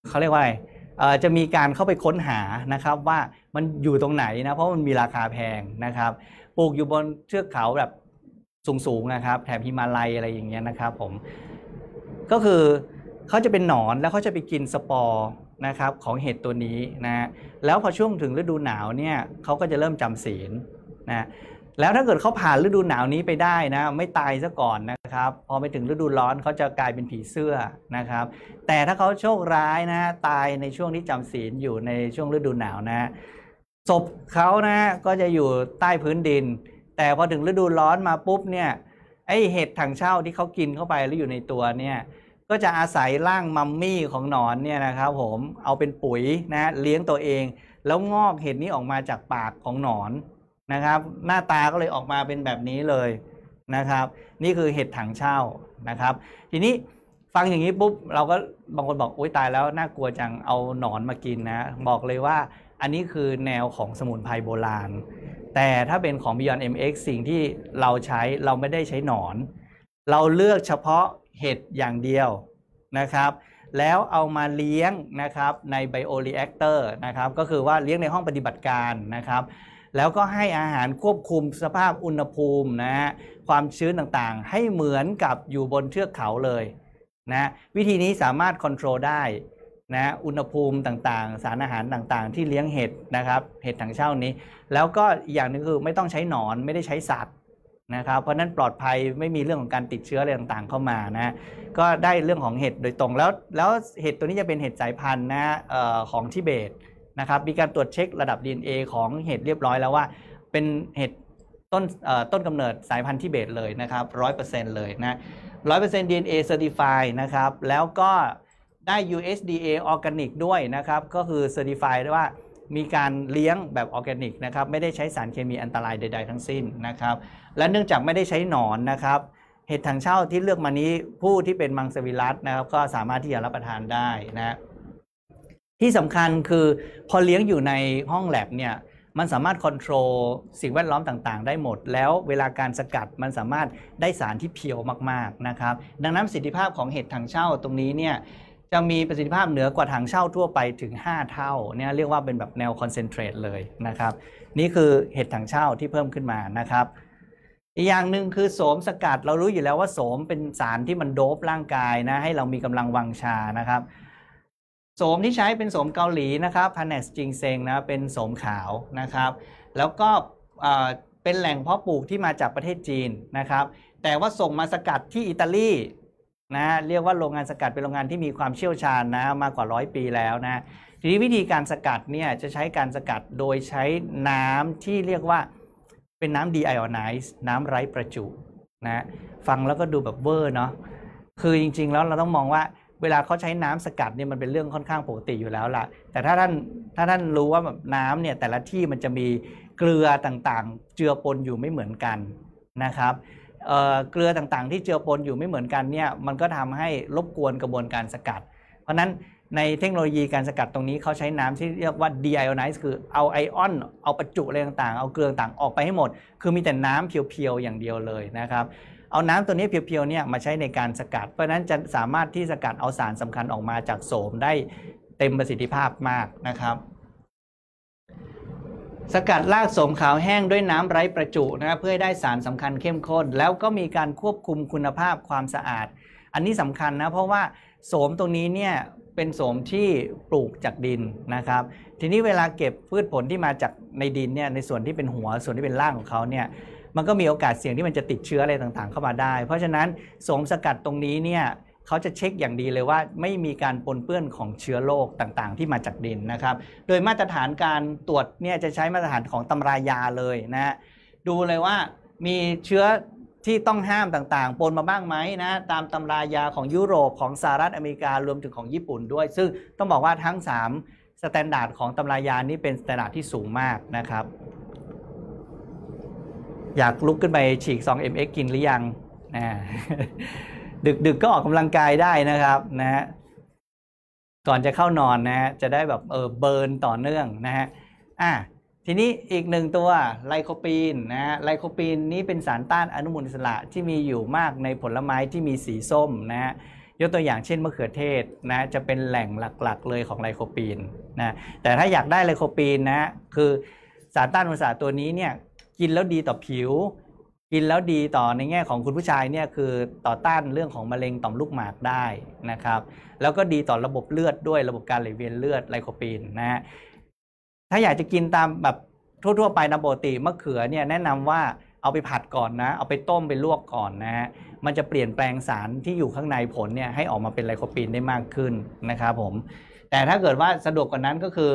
เขาเรียกว่าจะมีการเข้าไปค้นหานะครับ ว่ามันอยู่ตรงไหนนะ เพราะมันมีราคาแพงนะครับ ปลูกอยู่บนเทือกเขาแบบสูงๆนะครับ แถบฮิมาลัยอะไรอย่างเงี้ยนะครับผมก็คือ เขาจะเป็นหนอนแล้วเขาจะไปกินสปอร์นะครับของเห็ดตัวนี้นะแล้วพอช่วงถึงฤดูหนาวเนี่ยเขาก็จะเริ่มจำศีลนะแล้วถ้าเกิดเขาผ่านฤดูหนาวนี้ไปได้นะไม่ตายซะก่อนนะครับพอไปถึงฤดูร้อนเขาจะกลายเป็นผีเสื้อนะครับ แต่ถ้าเขาโชคร้ายนะตายในช่วงที่จำศีลอยู่ในช่วงฤดูหนาวนะศพเขานะก็จะอยู่ใต้พื้นดิน แต่พอถึงฤดูร้อนมาปุ๊บเนี่ยไอเห็ดถังเช่าที่เขากินเข้าไปแล้วอยู่ในตัวเนี่ย ก็จะอาศัยร่างมัมมี่ของหนอนเนี่ยนะครับผมเอาเป็นปุ๋ยนะเลี้ยงตัวเอง แล้วงอกเห็ดนี้ออกมาจากปากของหนอนนะครับ หน้าตาก็เลยออกมาเป็นแบบนี้เลยนะครับ นี่คือเห็ดถังเช่านะครับ ทีนี้ฟังอย่างนี้ปุ๊บเราก็บางคนบอกโอ๊ยตายแล้วน่ากลัวจังเอาหนอนมากินนะ บอกเลยว่าอันนี้คือแนวของสมุนไพรโบราณ แต่ถ้าเป็นของ Beyond MX สิ่งที่เราใช้เราไม่ได้ใช้หนอน เราเลือกเฉพาะ เห็ดอย่างเดียวนะครับแล้วเอามาเลี้ยงนะครับใน bioreactor นะครับก็คือว่าเลี้ยงในห้องปฏิบัติการนะครับแล้วก็ให้อาหารควบคุมสภาพอุณหภูมินะฮะความชื้นต่างๆ ให้เหมือนกับอยู่บนเทือกเขาเลยนะวิธีนี้สามารถควบคุมได้นะอุณหภูมิต่างๆ สารอาหารต่างๆ ที่เลี้ยงเห็ดนะครับเห็ดถังเช่านี้ แล้วก็อีกอย่างหนึงคือไม่ต้องใช้หนอนไม่ได้ใช้สัตว์ นะครับเพราะนั้นปลอดภัยไม่มีเรื่องของการติดเชื้ออะไรต่างๆเข้ามานะก็ได้เรื่องของเห็ดโดยตรงแล้ว แล้วเห็ดตัวนี้จะเป็นเห็ดสายพันธุ์นะออของทิเบตนะครับมีการตรวจเช็คระดับ DNA ของเห็ดเรียบร้อยแล้วว่า เป็นเห็ดต้นต้นกำเนิดสายพันธุ์ทิเบตเลยนะครับร้อยเปอร์เซ็นต์เลยนะร้อยเปอร์เซ็นต์ DNA certify นะครับแล้วก็ได้ USDA organic ด้วยนะครับก็คือ certify ได้ว่ามีการเลี้ยงแบบออร์แกนิกนะครับไม่ได้ใช้สารเคมีอันตรายใด ๆ ทั้งสิ้นนะครับ และเนื่องจากไม่ได้ใช้หนอนนะครับเห็ดถังเช่าที่เลือกมานี้ผู้ที่เป็นมังสวิรัตนะครับ ก็สามารถที่จะรับประทานได้นะที่สำคัญคือพอเลี้ยงอยู่ในห้องแลบเนี่ยมันสามารถควบคุมสิ่งแวดล้อมต่างๆ ได้หมด แล้วเวลาการสกัดมันสามารถได้สารที่เพียวมากๆนะครับ ดังนั้นประสิทธิภาพของเห็ดถังเช่าตรงนี้เนี่ยจะมีประสิทธิภาพเหนือกว่าถังเช่าทั่วไปถึง 5 เท่าเนี่ยเรียกว่าเป็นแบบแนวคอนเซนเทรตเลยนะครับ นี่คือเห็ดถังเช่าที่เพิ่มขึ้นมานะครับ อีกอย่างหนึ่งคือโสมสกัดเรารู้อยู่แล้วว่าโสมเป็นสารที่มันโดบร่างกายนะ ให้เรามีกำลังวังชานะครับโสมที่ใช้เป็นโสมเกาหลีนะครับพันแนสจิงเซงนะเป็นโสมขาวนะครับ แล้วก็เป็นแหล่งเพาะปลูกที่มาจากประเทศจีนนะครับ แต่ว่าส่งมาสกัดที่อิตาลีนะเรียกว่าโรงงานสกัดเป็นโรงงานที่มีความเชี่ยวชาญนะมากกว่าร้อยปีแล้วนะทีนี้วิธีการสกัดเนี่ยจะใช้การสกัดโดยใช้น้ำที่เรียกว่า เป็นน้ำ deionized น้ำไร้ประจุนะฟังแล้วก็ดูแบบเวอร์เนาะคือจริง ๆ แล้วเราต้องมองว่าเวลาเขาใช้น้ำสกัดเนี่ยมันเป็นเรื่องค่อนข้างปกติอยู่แล้วล่ะ แต่ถ้าท่านถ้าท่านรู้ว่าแบบน้ำเนี่ยแต่ละที่มันจะมีเกลือต่างๆ เจือปนอยู่ไม่เหมือนกันนะครับเเกลือต่างๆ ที่เจือปนอยู่ไม่เหมือนกันเนี่ยมันก็ทำให้รบกวนกระบวนการสกัด เพราะฉะนั้น ในเทคโนโลยีการสกัดตรงนี้เขาใช้น้ำที่เรียกว่า deionize คือเอาไอออน เอาประจุอะไรต่างๆ เอาเกลือต่างๆออกไปให้หมด คือมีแต่น้ำเพียวๆ อย่างเดียวเลยนะครับ เอาน้ำตัวนี้เพียวๆ เนี่ยมาใช้ในการสกัด เพราะฉะนั้นจะสามารถที่สกัดเอาสารสำคัญออกมาจากโสมได้เต็มประสิทธิภาพมากนะครับ สกัดรากโสมขาวแห้งด้วยน้ำไร้ประจุนะครับเพื่อให้ได้สารสำคัญเข้มข้น แล้วก็มีการควบคุมคุณภาพความสะอาด อันนี้สำคัญนะเพราะว่าโสมตรงนี้เนี่ย เป็นโสมที่ปลูกจากดินนะครับ ทีนี้เวลาเก็บพืชผลที่มาจากในดินเนี่ยในส่วนที่เป็นหัวส่วนที่เป็นรากของเขาเนี่ยมันก็มีโอกาสเสี่ยงที่มันจะติดเชื้ออะไรต่างๆ เข้ามาได้ เพราะฉะนั้นโสมสกัดตรงนี้เนี่ยเขาจะเช็คอย่างดีเลยว่าไม่มีการปนเปื้อนของเชื้อโรคต่างๆ ที่มาจากดินนะครับ โดยมาตรฐานการตรวจเนี่ยจะใช้มาตรฐานของตำรายาเลยนะฮะดูเลยว่ามีเชื้อ ที่ต้องห้ามต่างๆ ปนมาบ้างไหมนะ ตามตำรายาของยุโรปของสหรัฐอเมริการวมถึงของญี่ปุ่นด้วย ซึ่งต้องบอกว่าทั้ง 3 standard ของตำรายานี้เป็น standard ที่สูงมากนะครับ อยากลุกขึ้นไปฉีก 2mx กินหรือยังนะดึกๆก็ออกกำลังกายได้นะครับนะฮะก่อนจะเข้านอนนะฮะจะได้แบบเออเบิร์นต่อเนื่องนะฮะอะ ทีนี้อีกหนึ่งตัวไลโคปีนนะฮะไลโคปีนนี้เป็นสารต้านอนุมูลอิสระที่มีอยู่มากในผลไม้ที่มีสีส้มนะฮะยกตัวอย่างเช่นมะเขือเทศนะจะเป็นแหล่งหลักๆเลยของไลโคปีนนะแต่ถ้าอยากได้ไลโคปีนนะคือสารต้านอนุมูลอิสระตัวนี้เนี่ยกินแล้วดีต่อผิว กินแล้วดีต่อในแง่ของคุณผู้ชายเนี่ยคือต่อต้านเรื่องของมะเร็งต่อมลูกหมากได้นะครับแล้วก็ดีต่อระบบเลือดด้วยระบบการไหลเวียนเลือดไลโคปีนนะฮะ ถ้าอยากจะกินตามแบบทั่วๆไปนะปกติมะเขือเนี่ยแนะนำว่าเอาไปผัดก่อนนะ เอาไปต้มไปลวกก่อนนะฮะมันจะเปลี่ยนแปลงสารที่อยู่ข้างในผลเนี่ยให้ออกมาเป็นไลโคปีนได้มากขึ้นนะครับผม แต่ถ้าเกิดว่าสะดวกกว่านั้นก็คือ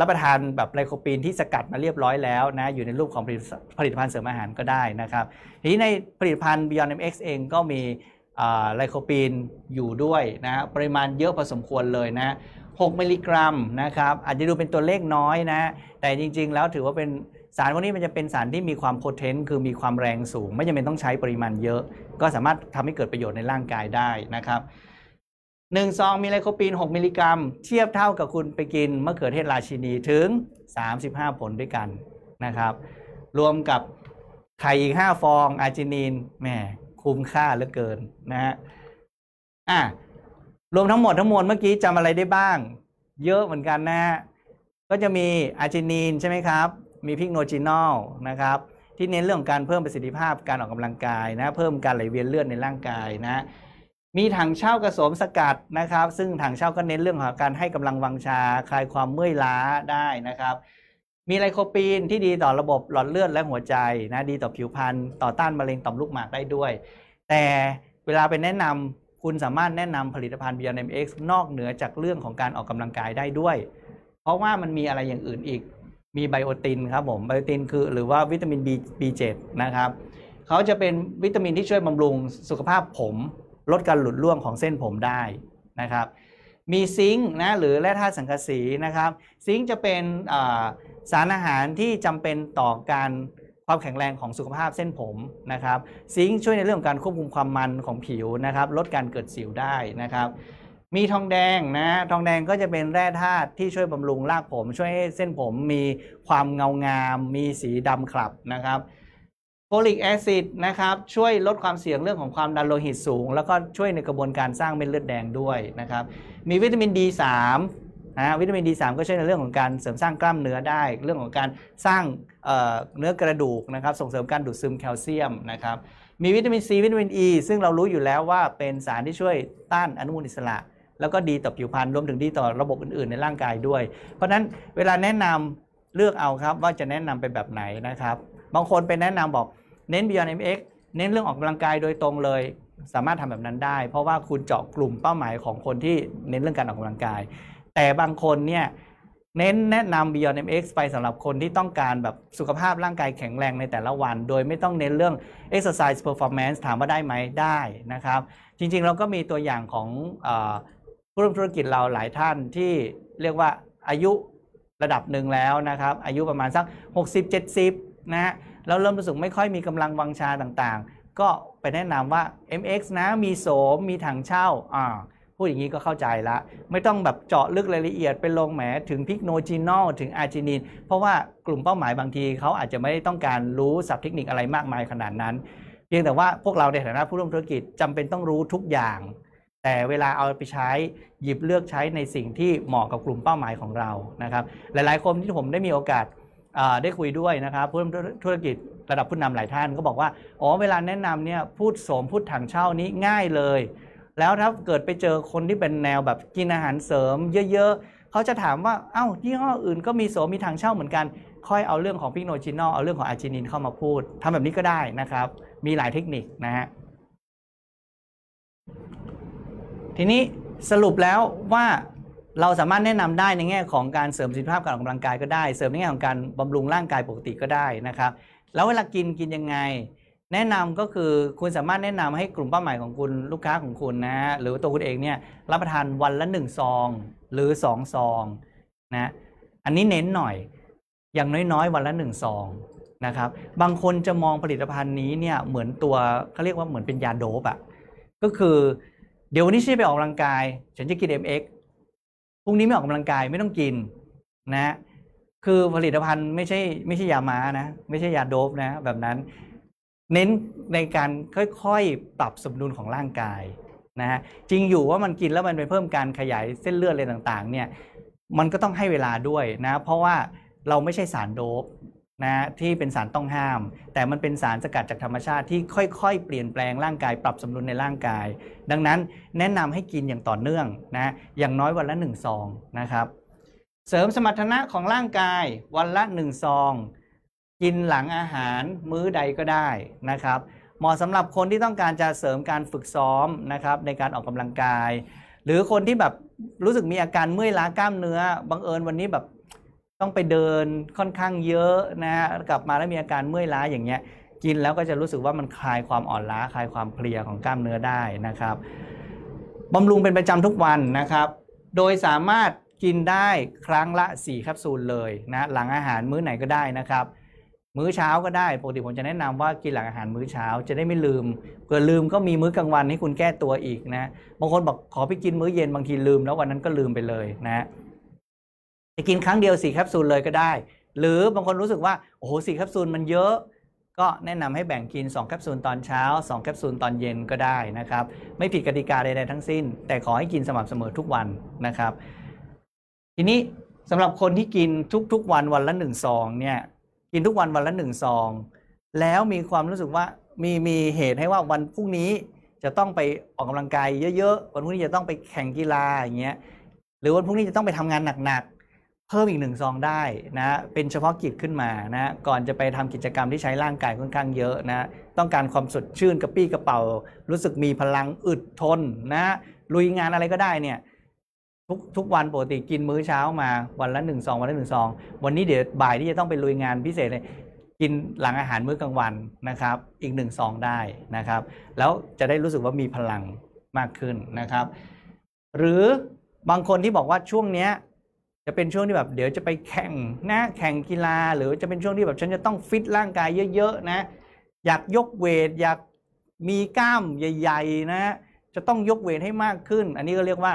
รับประทานแบบไลโคปีนที่สกัดมาเรียบร้อยแล้วนะ อยู่ในรูปของผลิตผลิตภัณฑ์เสริมอาหารก็ได้นะครับ ทีนี้ในผลิตภัณฑ์ Beyond MX เองก็มีไลโคปีนอยู่ด้วยนะปริมาณเยอะพอสมควรเลยนะ 6 มิลลิกรัมนะครับอาจจะดูเป็นตัวเลขน้อยนะ แต่จริงๆ แล้วถือว่าเป็นสารพวกนี้มันจะเป็นสารที่มีความโพเทนต์คือมีความแรงสูง ไม่จำเป็นต้องใช้ปริมาณเยอะ ก็สามารถทำให้เกิดประโยชน์ในร่างกายได้นะครับหนึ่งซองมีไลโคปีน 6 มิลลิกรัม เทียบเท่ากับคุณไปกินมะเขือเทศราชินีถึง 35 ผลด้วยกันนะครับ รวมกับไข่อีก 5 ฟองอาร์จินีนแหมคุ้มค่าเหลือเกินนะฮะอะ รวมทั้งหมดทั้งมวลเมื่อกี้จำอะไรได้บ้าง เยอะเหมือนกันนะฮะก็จะมีอาร์จินีนใช่ไหมครับ มี Pycnogenolนะครับที่เน้นเรื่องของการเพิ่มประสิทธิภาพการออกกำลังกายนะ เพิ่มการไหลเวียนเลือดในร่างกายนะ มีถังเช่ากระสมสกัดนะครับ ซึ่งถังเช่าก็เน้นเรื่องของการให้กำลังวังชาคลายความเมื่อยล้าได้นะครับ มีไลโคปีนที่ดีต่อระบบหลอดเลือดและหัวใจนะ ดีต่อผิวพรรณต่อต้านมะเร็งต่อมลูกหมากได้ด้วย แต่เวลาไปแนะนำ คุณสามารถแนะนำผลิตภัณฑ์ Beyond MX นอกเหนือจากเรื่องของการออกกำลังกายได้ด้วย เพราะว่ามันมีอะไรอย่างอื่นอีก มีไบโอตินครับผม ไบโอตินคือหรือว่าวิตามิน B B7 นะครับเขาจะเป็นวิตามินที่ช่วยบำรุงสุขภาพผม ลดการหลุดร่วงของเส้นผมได้นะครับ มีซิงค์นะหรือแร่ธาตุสังกะสีนะครับ ซิงค์จะเป็นสารอาหารที่จำเป็นต่อการ ความแข็งแรงของสุขภาพเส้นผมนะครับซิงค์ช่วยในเรื่องของการควบคุมความมันของผิวนะครับลดการเกิดสิวได้นะครับมีทองแดงนะทองแดงก็จะเป็นแร่ธาตุที่ช่วยบำรุงรากผม ช่วยให้เส้นผมมีความเงางาม มีสีดำขลับนะครับโฟลิกแอซิดนะครับช่วยลดความเสี่ยงเรื่องของความดันโลหิตสูง แล้วก็ช่วยในกระบวนการสร้างเม็ดเลือดแดงด้วยนะครับมีวิตามิน D3 นะวิตามิน D3 ก็ช่วยในเรื่องของการเสริมสร้างกล้ามเนื้อได้ เรื่องของการสร้างเเนื้อกระดูกนะครับส่งเสริมการดูดซึมแคลเซียมนะครับมีวิตามินซีวิตามินอ e, ีซึ่งเรารู้อยู่แล้วว่าเป็นสารที่ช่วยต้านอนุมูลอิสระ แล้วก็ดีต่อผิวพรรณรวมถึงดีต่อระบบอื่นๆ ในร่างกายด้วย เพราะฉะนั้นเวลาแนะนำเลือกเอาครับว่าจะแนะนำเป็นแบบไหนนะครับบางคนไปแนะนำบอกเน้น Beyond MX เน้นเรื่องออกกำลังกายโดยตรงเลยสามารถทำแบบนั้นได้ เพราะว่าคุณเจาะกลุ่มเป้าหมายของคนที่เน้นเรื่องการออกกำลังกาย แต่บางคนเนี่ยเน้นแนะนำ Beyond MX ไปสำหรับคนที่ต้องการแบบสุขภาพร่างกายแข็งแรงในแต่ละวัน โดยไม่ต้องเน้นเรื่อง exercise performance ถามว่าได้ไหมได้นะครับ จริงๆ เราก็มีตัวอย่างของอผู้ร่วมธุรกิจเราหลายท่านที่เรียกว่าอายุระดับหนึ่งแล้วนะครับ อายุประมาณสัก 60-70 นะฮะแล้วเริ่มรู้สึกไม่ค่อยมีกำลังวังชาต่างๆ ก็ไปแนะนำว่า MX นะมีโสมมีถังเช่าอ่า พูดอย่างนี้ก็เข้าใจละ ไม่ต้องแบบเจาะลึกรายละเอียดไปลงแหมถึงพิกโนจินอลถึงอาร์จินิน เพราะว่ากลุ่มเป้าหมายบางทีเขาอาจจะไม่ได้ต้องการรู้ศัพท์เทคนิคอะไรมากมายขนาดนั้น เพียงแต่ว่าพวกเราในฐานะผู้ร่วมธุรกิจจำเป็นต้องรู้ทุกอย่าง แต่เวลาเอาไปใช้หยิบเลือกใช้ในสิ่งที่เหมาะกับกลุ่มเป้าหมายของเรานะครับหลายๆคนที่ผมได้มีโอกาสได้คุยด้วยนะครับผู้ร่วมธุรกิจระดับผู้นำหลายท่านก็บอกว่าอ๋อเวลาแนะนำเนี่ยพูดโสมพูดถังเช่านี้ง่ายเลย แล้วถ้าเกิดไปเจอคนที่เป็นแนวแบบกินอาหารเสริม เยอะๆเขาจะถามว่าเอ้ายี่ห้ออื่นก็มีโสมมีถั่งเช่าเหมือนกัน ค่อยเอาเรื่องของ Pycnogenol เอาเรื่องของอาร์จินีนเข้ามาพูดทำแบบนี้ก็ได้นะครับ มีหลายเทคนิคนะฮะทีนี้สรุปแล้วว่าเราสามารถแนะนำได้ในแง่ของการเสริมประสิทธิภาพการออกกำลังกายก็ได้ เสริมในแง่ของการบำรุงร่างกายปกติก็ได้นะครับ แล้วเวลากินกินยังไง แนะนำก็คือคุณสามารถแนะนำให้กลุ่มเป้าหมายของคุณลูกค้าของคุณนะฮะหรือตัวคุณเองเนี่ยรับประทานวันละ 1 ซอง หรือ 2 ซองนะอันนี้เน้นหน่อยอย่างน้อยๆ วันละ 1 ซองนะครับบางคนจะมองผลิตภัณฑ์นี้เนี่ยเหมือนตัวเขาเรียกว่าเหมือนเป็นยาโดบอะก็คือเดี๋ยววันนี้ฉันไปออกกำลังกาย ฉันจะกิน MX พรุ่งนี้ไม่ออกกำลังกายไม่ต้องกินนะคือผลิตภัณฑ์ไม่ใช่ไม่ใช่ยาม้านะไม่ใช่ยาโดบนะแบบนั้น เน้นในการค่อยๆ ปรับสมดุลของร่างกายนะฮะจริงอยู่ว่ามันกินแล้วมันไปเพิ่มการขยายเส้นเลือดอะไรต่างๆเนี่ยมันก็ต้องให้เวลาด้วยนะเพราะว่าเราไม่ใช่สารโดบนะที่เป็นสารต้องห้าม แต่มันเป็นสารสกัดจากธรรมชาติที่ค่อยๆ เปลี่ยนแปลงร่างกาย ปรับสมดุลในร่างกาย ดังนั้นแนะนำให้กินอย่างต่อเนื่องนะอย่างน้อยวันละหนึ่งซองนะครับเสริมสมรรถนะของร่างกายวันละหนึ่งซอง กินหลังอาหารมื้อใดก็ได้นะครับ เหมาะสำหรับคนที่ต้องการจะเสริมการฝึกซ้อมนะครับในการออกกำลังกาย หรือคนที่แบบรู้สึกมีอาการเมื่อยล้ากล้ามเนื้อบังเอิญวันนี้แบบต้องไปเดินค่อนข้างเยอะนะฮะกลับมาแล้วมีอาการเมื่อยล้าอย่างเงี้ยกินแล้วก็จะรู้สึกว่ามันคลายความอ่อนล้าคลายความเพลียของกล้ามเนื้อได้นะครับบำรุงเป็นประจำทุกวันนะครับ โดยสามารถกินได้ครั้งละ 4 แคปซูลเลยนะหลังอาหารมื้อไหนก็ได้นะครับ มื้อเช้าก็ได้ปกติผมจะแนะนำว่ากินหลังอาหารมื้อเช้าจะได้ไม่ลืมเผื่อลืมก็มีมื้อกลางวันให้คุณแก้ตัวอีกนะบางคนบอกขอไปกินมื้อเย็นบางทีลืมแล้ววันนั้นก็ลืมไปเลยนะจะกินครั้งเดียว4แคปซูลเลยก็ได้ หรือบางคนรู้สึกว่าโอ้โหสี่แคปซูลมันเยอะก็แนะนำให้แบ่งกิน 2 แคปซูลตอนเช้า 2 แคปซูลตอนเย็นก็ได้นะครับ ไม่ผิดกติกาใดๆทั้งสิ้น แต่ขอให้กินสม่ำเสมอทุกวันนะครับ ทีนี้สำหรับคนที่กินทุกๆวันวันละ1ซองเนี่ย กินทุกวันวันละหนึ่งซอง แล้วมีความรู้สึกว่ามีมีเหตุให้ว่าวันพรุ่งนี้จะต้องไปออกกำลังกายเยอะๆ วันพรุ่งนี้จะต้องไปแข่งกีฬาอย่างเงี้ยหรือวันพรุ่งนี้จะต้องไปทำงานหนักๆ เพิ่มอีกหนึ่งซองได้นะเป็นเฉพาะกิจขึ้นมานะก่อนจะไปทำกิจกรรมที่ใช้ร่างกายค่อนข้างเยอะนะต้องการความสดชื่นกระปี้กระเป๋า รู้สึกมีพลังอึดทนนะลุยงานอะไรก็ได้เนี่ย ทุกทุกวันปกติกินมื้อเช้ามาวันละหนึ่งซองวันละหนึ่งซองวันนี้เดี๋ยวบ่ายที่จะต้องไปลุยงานพิเศษเลยกินหลังอาหารมื้อกลางวันนะครับ อีกหนึ่งซองได้นะครับ แล้วจะได้รู้สึกว่ามีพลังมากขึ้นนะครับ หรือบางคนที่บอกว่าช่วงเนี้ยจะเป็นช่วงที่แบบเดี๋ยวจะไปแข่งนะแข่งกีฬา หรือจะเป็นช่วงที่แบบฉันจะต้องฟิตร่างกายเยอะๆนะ อยากยกเวทอยากมีกล้ามใหญ่ ๆ นะ จะต้องยกเวทให้มากขึ้น อันนี้ก็เรียกว่า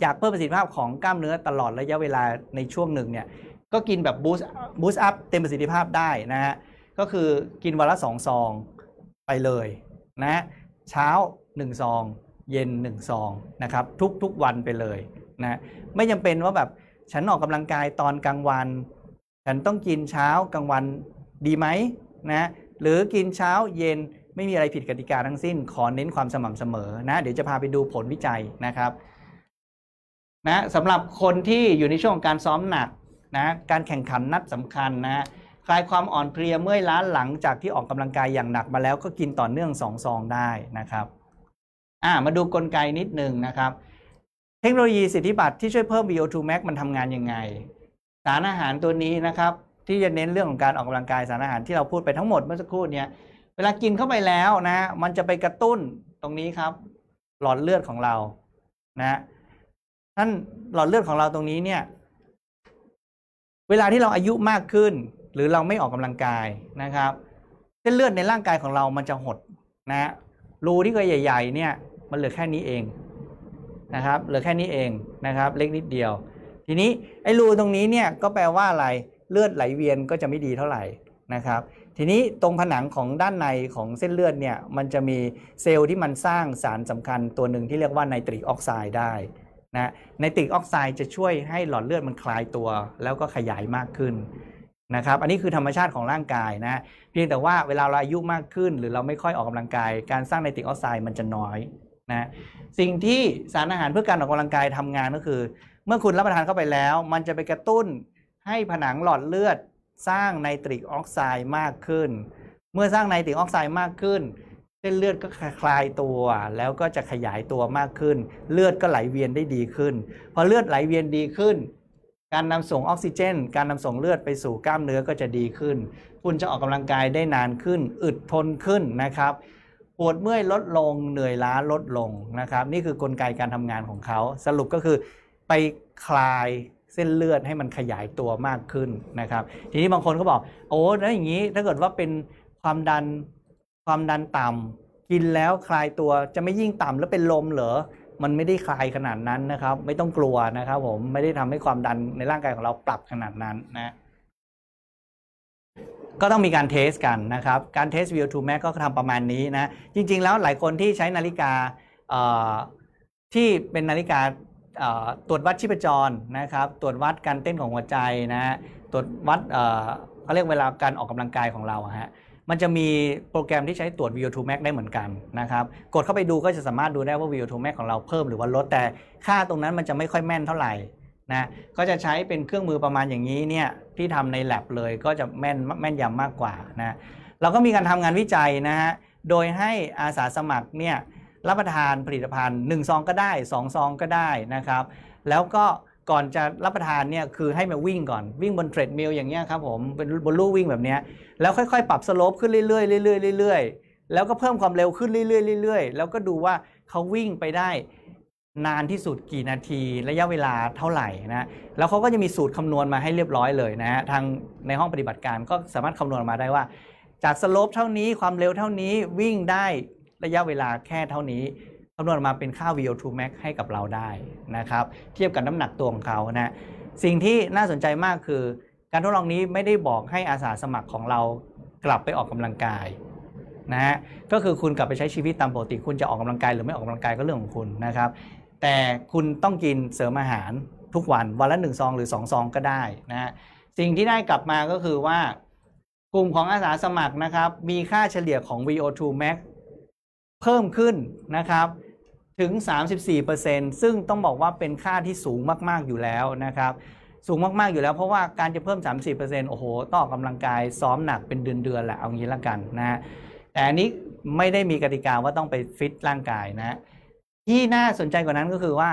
อยากเพิ่มประสิทธิภาพของกล้ามเนื้อตลอดระยะเวลาในช่วงหนึ่งเนี่ยก็กินแบบ boost boost up เต็มประสิทธิภาพได้นะฮะก็คือกินวันละสองซองไปเลยนะเช้า 1 ซอง เย็น 1 ซองนะครับทุกทุกวันไปเลยนะไม่จำเป็นว่าแบบฉันออกกำลังกายตอนกลางวัน ฉันต้องกินเช้ากลางวันดีไหมนะหรือกินเช้าเย็นไม่มีอะไรผิดกติกาทั้งสิ้น ขอเน้นความสม่ำเสมอนะเดี๋ยวจะพาไปดูผลวิจัยนะครับ นะสำหรับคนที่อยู่ในช่วงการซ้อมหนักนะการแข่งขันนัดสำคัญนะคลายความอ่อนเพลียเมื่อยล้าหลังจากที่ออกกำลังกายอย่างหนักมาแล้วก็กินต่อเนื่อง2ซองได้นะครับอ่ามาดูกลไกนิดหนึ่งนะครับ เทคโนโลยีสิทธิบัตรที่ช่วยเพิ่ม VO2 max มันทำงานยังไง สารอาหารตัวนี้นะครับที่จะเน้นเรื่องของการออกกำลังกายสารอาหารที่เราพูดไปทั้งหมดเมื่อสักครู่เนี้ยเวลากินเข้าไปแล้วนะมันจะไปกระตุ้นตรงนี้ครับ หลอดเลือดของเรานะ ท่านหลอดเลือดของเราตรงนี้เนี่ย เวลาที่เราอายุมากขึ้น หรือเราไม่ออกกำลังกายนะครับ เส้นเลือดในร่างกายของเรามันจะหดนะรูที่เคยใหญ่ ๆ เนี่ย มันเหลือแค่นี้เองนะครับ เหลือแค่นี้เองนะครับ เล็กนิดเดียว ทีนี้ไอ้รูตรงนี้เนี่ยก็แปลว่าอะไรเลือดไหลเวียนก็จะไม่ดีเท่าไหร่นะครับ ทีนี้ตรงผนังของด้านในของเส้นเลือดเนี่ยมันจะมีเซลล์ที่มันสร้างสารสำคัญตัวหนึ่งที่เรียกว่าไนตริกออกไซด์ได้ นะไนตริกออกไซด์จะช่วยให้หลอดเลือดมันคลายตัว แล้วก็ขยายมากขึ้นนะครับ อันนี้คือธรรมชาติของร่างกายนะเพียงแต่ว่าเวลาเราอายุมากขึ้น หรือเราไม่ค่อยออกกำลังกาย การสร้างไนตริกออกไซด์มันจะน้อยนะสิ่งที่สารอาหารเพื่อการออกกำลังกายทำงานก็คือ เมื่อคุณรับประทานเข้าไปแล้ว มันจะไปกระตุ้นให้ผนังหลอดเลือดสร้างไนตริกออกไซด์มากขึ้น เมื่อสร้างไนตริกออกไซด์มากขึ้น เส้นเลือดก็คลายตัวแล้วก็จะขยายตัวมากขึ้น เลือดก็ไหลเวียนได้ดีขึ้น พอเลือดไหลเวียนดีขึ้น การนำส่งออกซิเจน การนำส่งเลือดไปสู่กล้ามเนื้อก็จะดีขึ้น คุณจะออกกำลังกายได้นานขึ้น อึดทนขึ้นนะครับปวดเมื่อยลดลงเหนื่อยล้าลดลงนะครับ นี่คือกลไกการทำงานของเขาสรุปก็คือไปคลายเส้นเลือดให้มันขยายตัวมากขึ้นนะครับ ทีนี้บางคนก็บอกโอ้แล้วอย่างนี้ถ้าเกิดว่าเป็นความดัน ความดันต่ำกินแล้วคลายตัวจะไม่ยิ่งต่ำแล้วเป็นลมเหรอมันไม่ได้คลายขนาดนั้นนะครับ ไม่ต้องกลัวนะครับ ผมไม่ได้ทำให้ความดันในร่างกายของเราปรับขนาดนั้นนะก็ต้องมีการเทสกันนะครับ การเทส VO2 max ก็ทำประมาณนี้นะ จริง ๆ แล้วหลายคนที่ใช้นาฬิกาที่เป็นนาฬิกาตรวจวัดชีพจรนะครับ ตรวจวัดการเต้นของหัวใจนะ ตรวจวัดเขาเรียกเวลาการออกกำลังกายของเราฮะ มันจะมีโปรแกรมที่ใช้ตรวจ VO2 max ได้เหมือนกันนะครับ กดเข้าไปดูก็จะสามารถดูได้ว่า VO2 max ของเราเพิ่มหรือว่าลด แต่ค่าตรงนั้นมันจะไม่ค่อยแม่นเท่าไหร่นะ ก็จะใช้เป็นเครื่องมือประมาณอย่างนี้เนี่ยที่ทำใน lab เลยก็จะแม่นแม่นยำมากกว่านะ เราก็มีการทำงานวิจัยนะฮะ โดยให้อาสาสมัครเนี่ยรับประทานผลิตภัณฑ์1ซองก็ได้2ซองก็ได้นะครับ แล้วก็ ก่อนจะรับประทานเนี่ยคือให้มาวิ่งก่อนวิ่งบน treadmill อย่างเงี้ยครับผมเป็นบนลู่วิ่งแบบเนี้ยแล้วค่อยๆ ปรับ slope ขึ้นเรื่อยๆเรื่อยๆเรื่อยๆแล้วก็เพิ่มความเร็วขึ้นเรื่อยๆเรื่อยๆแล้วก็ดูว่าเขาวิ่งไปได้นานที่สุดกี่นาทีระยะเวลาเท่าไหร่นะแล้วเขาก็จะมีสูตรคำนวณมาให้เรียบร้อยเลยนะฮะทางในห้องปฏิบัติการก็สามารถคำนวณมาได้ว่า จาก slope เท่านี้ความเร็วเท่านี้วิ่งได้ระยะเวลาแค่เท่านี้ำนวณออกมาเป็นค่า VO2 max ให้กับเราได้นะครับ เทียบกับน้ำหนักตัวของเขานะสิ่งที่น่าสนใจมากคือ การทดลองนี้ไม่ได้บอกให้อาสาสมัครของเรากลับไปออกกำลังกายนะฮะก็คือคุณกลับไปใช้ชีวิตตามปกติ คุณจะออกกำลังกายหรือไม่ออกกำลังกายก็เรื่องของคุณนะครับ แต่คุณต้องกินเสริมอาหารทุกวันวันละหนึ่งซองหรือสองซองก็ได้นะฮะสิ่งที่ได้กลับมาก็คือว่ากลุ่มของอาสาสมัครนะครับ มีค่าเฉลี่ยของ VO2 max เพิ่มขึ้นนะครับ ถึง 34%ซึ่งต้องบอกว่าเป็นค่าที่สูงมากๆอยู่แล้วนะครับสูงมากๆอยู่แล้วเพราะว่าการจะเพิ่ม 34%โอ้โหต้องออกกำลังกายซ้อมหนักเป็นเดือนๆแหละเอางี้ละกันนะฮะแต่อันนี้ไม่ได้มีกติกาว่าต้องไปฟิตร่างกายนะที่น่าสนใจกว่านั้นก็คือว่า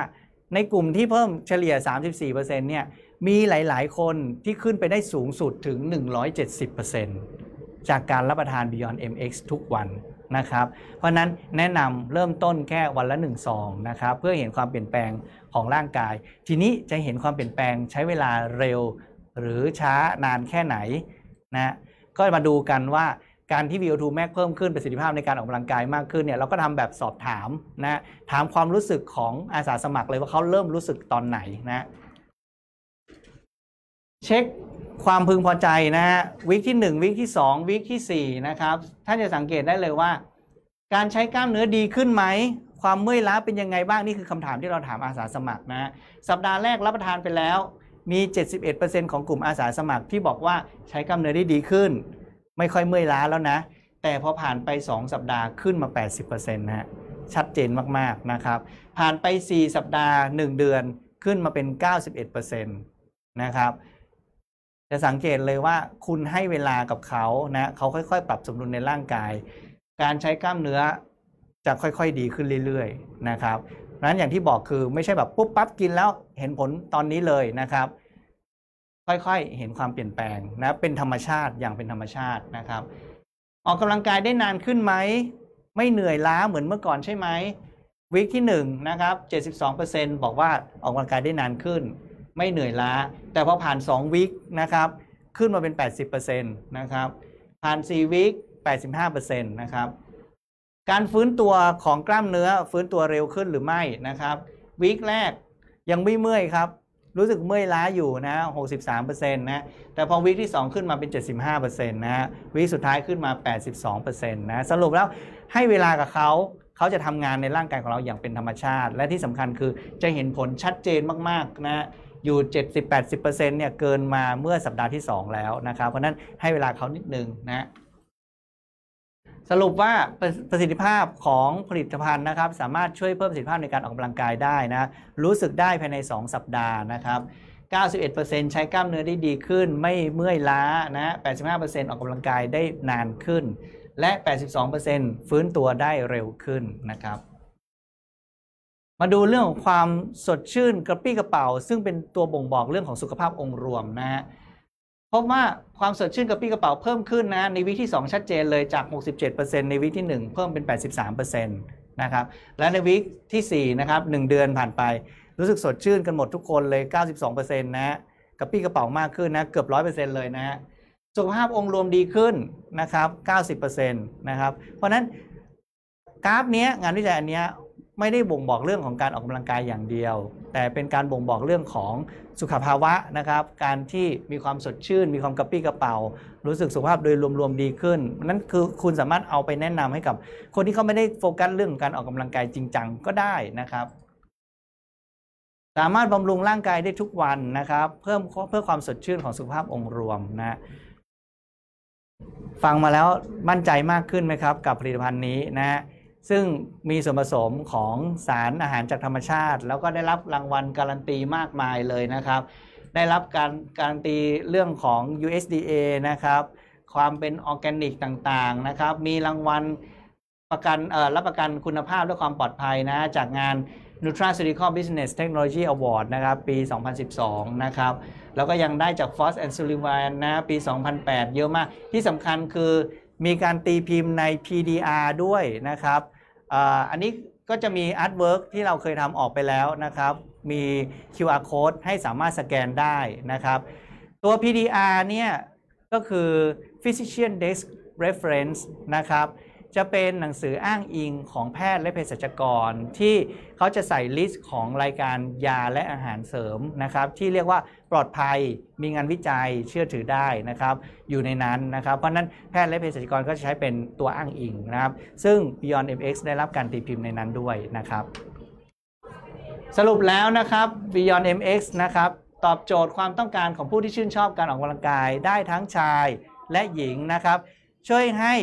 ในกลุ่มที่เพิ่มเฉลี่ย 34%เนี่ยมีหลายๆ คนที่ขึ้นไปได้สูงสุดถึง 170%จากการรับประทาน Beyond MX ทุกวัน นะครับ เพราะนั้นแนะนำเริ่มต้นแค่วันละ1ซองนะครับเพื่อเห็นความเปลี่ยนแปลงของร่างกาย ทีนี้จะเห็นความเปลี่ยนแปลงใช้เวลาเร็ว หรือช้านานแค่ไหนนะก็มาดูกันว่าการที่ VO2 max เพิ่มขึ้นประสิทธิภาพในการออกกำลังกายมากขึ้นเนี่ยเราก็ทำแบบสอบถามนะถามความรู้สึกของอาสาสมัครเลยว่าเขาเริ่มรู้สึกตอนไหนนะ เช็ค ความพึงพอใจนะฮะวิกที่ 1 วิกที่ 2 วิกที่ 4 นะครับท่านจะสังเกตได้เลยว่า การใช้กล้ามเนื้อดีขึ้นไหม ความเมื่อยล้าเป็นยังไงบ้าง นี่คือคำถามที่เราถามอาสาสมัครนะสัปดาห์แรกรับประทานไปแล้ว มี 71%ของกลุ่มอาสาสมัครที่บอกว่าใช้กล้ามเนื้อได้ดีขึ้น ไม่ค่อยเมื่อยล้าแล้วนะ แต่พอผ่านไป 2 สัปดาห์ขึ้นมา 80%นะฮะชัดเจนมากๆนะครับ ผ่านไป 4 สัปดาห์ 1 เดือนขึ้นมาเป็น 91%นะครับ จะสังเกตเลยว่าคุณให้เวลากับเขานะเขาค่อยๆ ปรับสมดุลในร่างกาย การใช้กล้ามเนื้อจะค่อยๆดีขึ้นเรื่อยๆนะครับเพราะฉะนั้นอย่างที่บอกคือไม่ใช่แบบปุ๊บปั๊บกินแล้วเห็นผลตอนนี้เลยนะครับ ค่อยๆเห็นความเปลี่ยนแปลงนะเป็นธรรมชาติอย่างเป็นธรรมชาตินะครับ ออกกำลังกายได้นานขึ้นไหมไม่เหนื่อยล้าเหมือนเมื่อก่อนใช่ไหมวิกที่1นะครับ 72%บอกว่าออกกำลังกายได้นานขึ้น ไม่เหนื่อยล้า แต่พอผ่าน 2 วิกนะครับ ขึ้นมาเป็น 80%นะครับ ผ่าน 4 วิก85%นะครับ การฟื้นตัวของกล้ามเนื้อฟื้นตัวเร็วขึ้นหรือไม่นะครับ วิกแรกยังไม่เมื่อยครับ รู้สึกเมื่อยล้าอยู่นะ 63%นะ แต่พอวิกที่ 2 ขึ้นมาเป็น 75%นะฮะวิกสุดท้ายขึ้นมา 82%นะ สรุปแล้วให้เวลากับเขาเขาจะทำงานในร่างกายของเราอย่างเป็นธรรมชาติ และที่สำคัญคือจะเห็นผลชัดเจนมาก ๆ นะ อยู่ 70-80%เนี่ยเกินมาเมื่อสัปดาห์ที่ 2 แล้วนะครับ เพราะนั้นให้เวลาเขานิดนึงนะสรุปว่าประประสิทธิภาพของผลิตภัณฑ์นะครับ สามารถช่วยเพิ่มประสิทธิภาพในการออกกำลังกายได้นะรู้สึกได้ภายใน 2 สัปดาห์นะครับ91%ใช้กล้ามเนื้อได้ดีขึ้น ไม่เมื่อยล้านะ85%ออกกำลังกายได้นานขึ้น และ 82%ฟื้นตัวได้เร็วขึ้นนะครับ มาดูเรื่องของความสดชื่นกระปี้กระเป๋า ซึ่งเป็นตัวบ่งบอกเรื่องของสุขภาพองค์รวมนะฮะพบว่าความสดชื่นกระปี้กระเป๋าเพิ่มขึ้นนะในวิที่ 2 ชัดเจนเลยจาก 67%ในวิที่ 1 เพิ่มเป็น 83%นะครับและในวิที่4นะครับ1เดือนผ่านไป รู้สึกสดชื่นกันหมดทุกคนเลย 92%นะฮะกระปี้กระเป๋ามากขึ้นนะเกือบ 100%เลยนะฮะสุขภาพองค์รวมดีขึ้นนะครับ 90%นะครับเพราะนั้นกราฟนี้งานวิจัยอันนี้ ไม่ได้บ่งบอกเรื่องของการออกกำลังกายอย่างเดียว แต่เป็นการบ่งบอกเรื่องของสุขภาวะนะครับ การที่มีความสดชื่น มีความกระปรี้กระเป๋า รู้สึกสุขภาพโดยรวมๆดีขึ้น นั่นคือคุณสามารถเอาไปแนะนำให้กับ คนที่เขาไม่ได้โฟกัสเรื่องการออกกำลังกายจริงจังก็ได้นะครับ สามารถบำรุงร่างกายได้ทุกวันนะครับ เพิ่มเพื่อความสดชื่นของสุขภาพองค์รวมนะฟังมาแล้วมั่นใจมากขึ้นไหมครับ กับผลิตภัณฑ์นี้นะฮะ ซึ่งมีส่วนผสมของสารอาหารจากธรรมชาติ แล้วก็ได้รับรางวัลการันตีมากมายเลยนะครับ ได้รับการการันตีเรื่องของ USDA นะครับ ความเป็นออร์แกนิกต่างๆนะครับ มีรางวัลประกันรับประกันคุณภาพและความปลอดภัยนะ จากงาน Nutraceutical Business Technology Award นะครับ ปี 2012 นะครับ แล้วก็ยังได้จาก Frost and Sullivan นะ ปี 2008 เยอะมาก ที่สำคัญคือ มีการตีพิมพ์ใน PDR ด้วยนะครับอันนี้ก็จะมี artwork ที่เราเคยทำออกไปแล้วนะครับ มี QR code ให้สามารถสแกนได้นะครับ ตัว PDR เนี่ยก็คือ Physician Desk Reference นะครับ จะเป็นหนังสืออ้างอิงของแพทย์และเภสัชกร ที่เขาจะใส่ลิสต์ของรายการยาและอาหารเสริมนะครับที่เรียกว่าปลอดภัยมีงานวิจัยเชื่อถือได้นะครับ อยู่ในนั้นนะครับ เพราะนั้นแพทย์และเภสัชกรก็จะใช้เป็นตัวอ้างอิงนะครับ ซึ่ง Beyond MX ได้รับการตีพิมพ์ในนั้นด้วยนะครับ สรุปแล้วนะครับ Beyond MX นะครับตอบโจทย์ความต้องการของผู้ที่ชื่นชอบการออกกำลังกายได้ทั้งชายและหญิงนะครับ ช่วยให้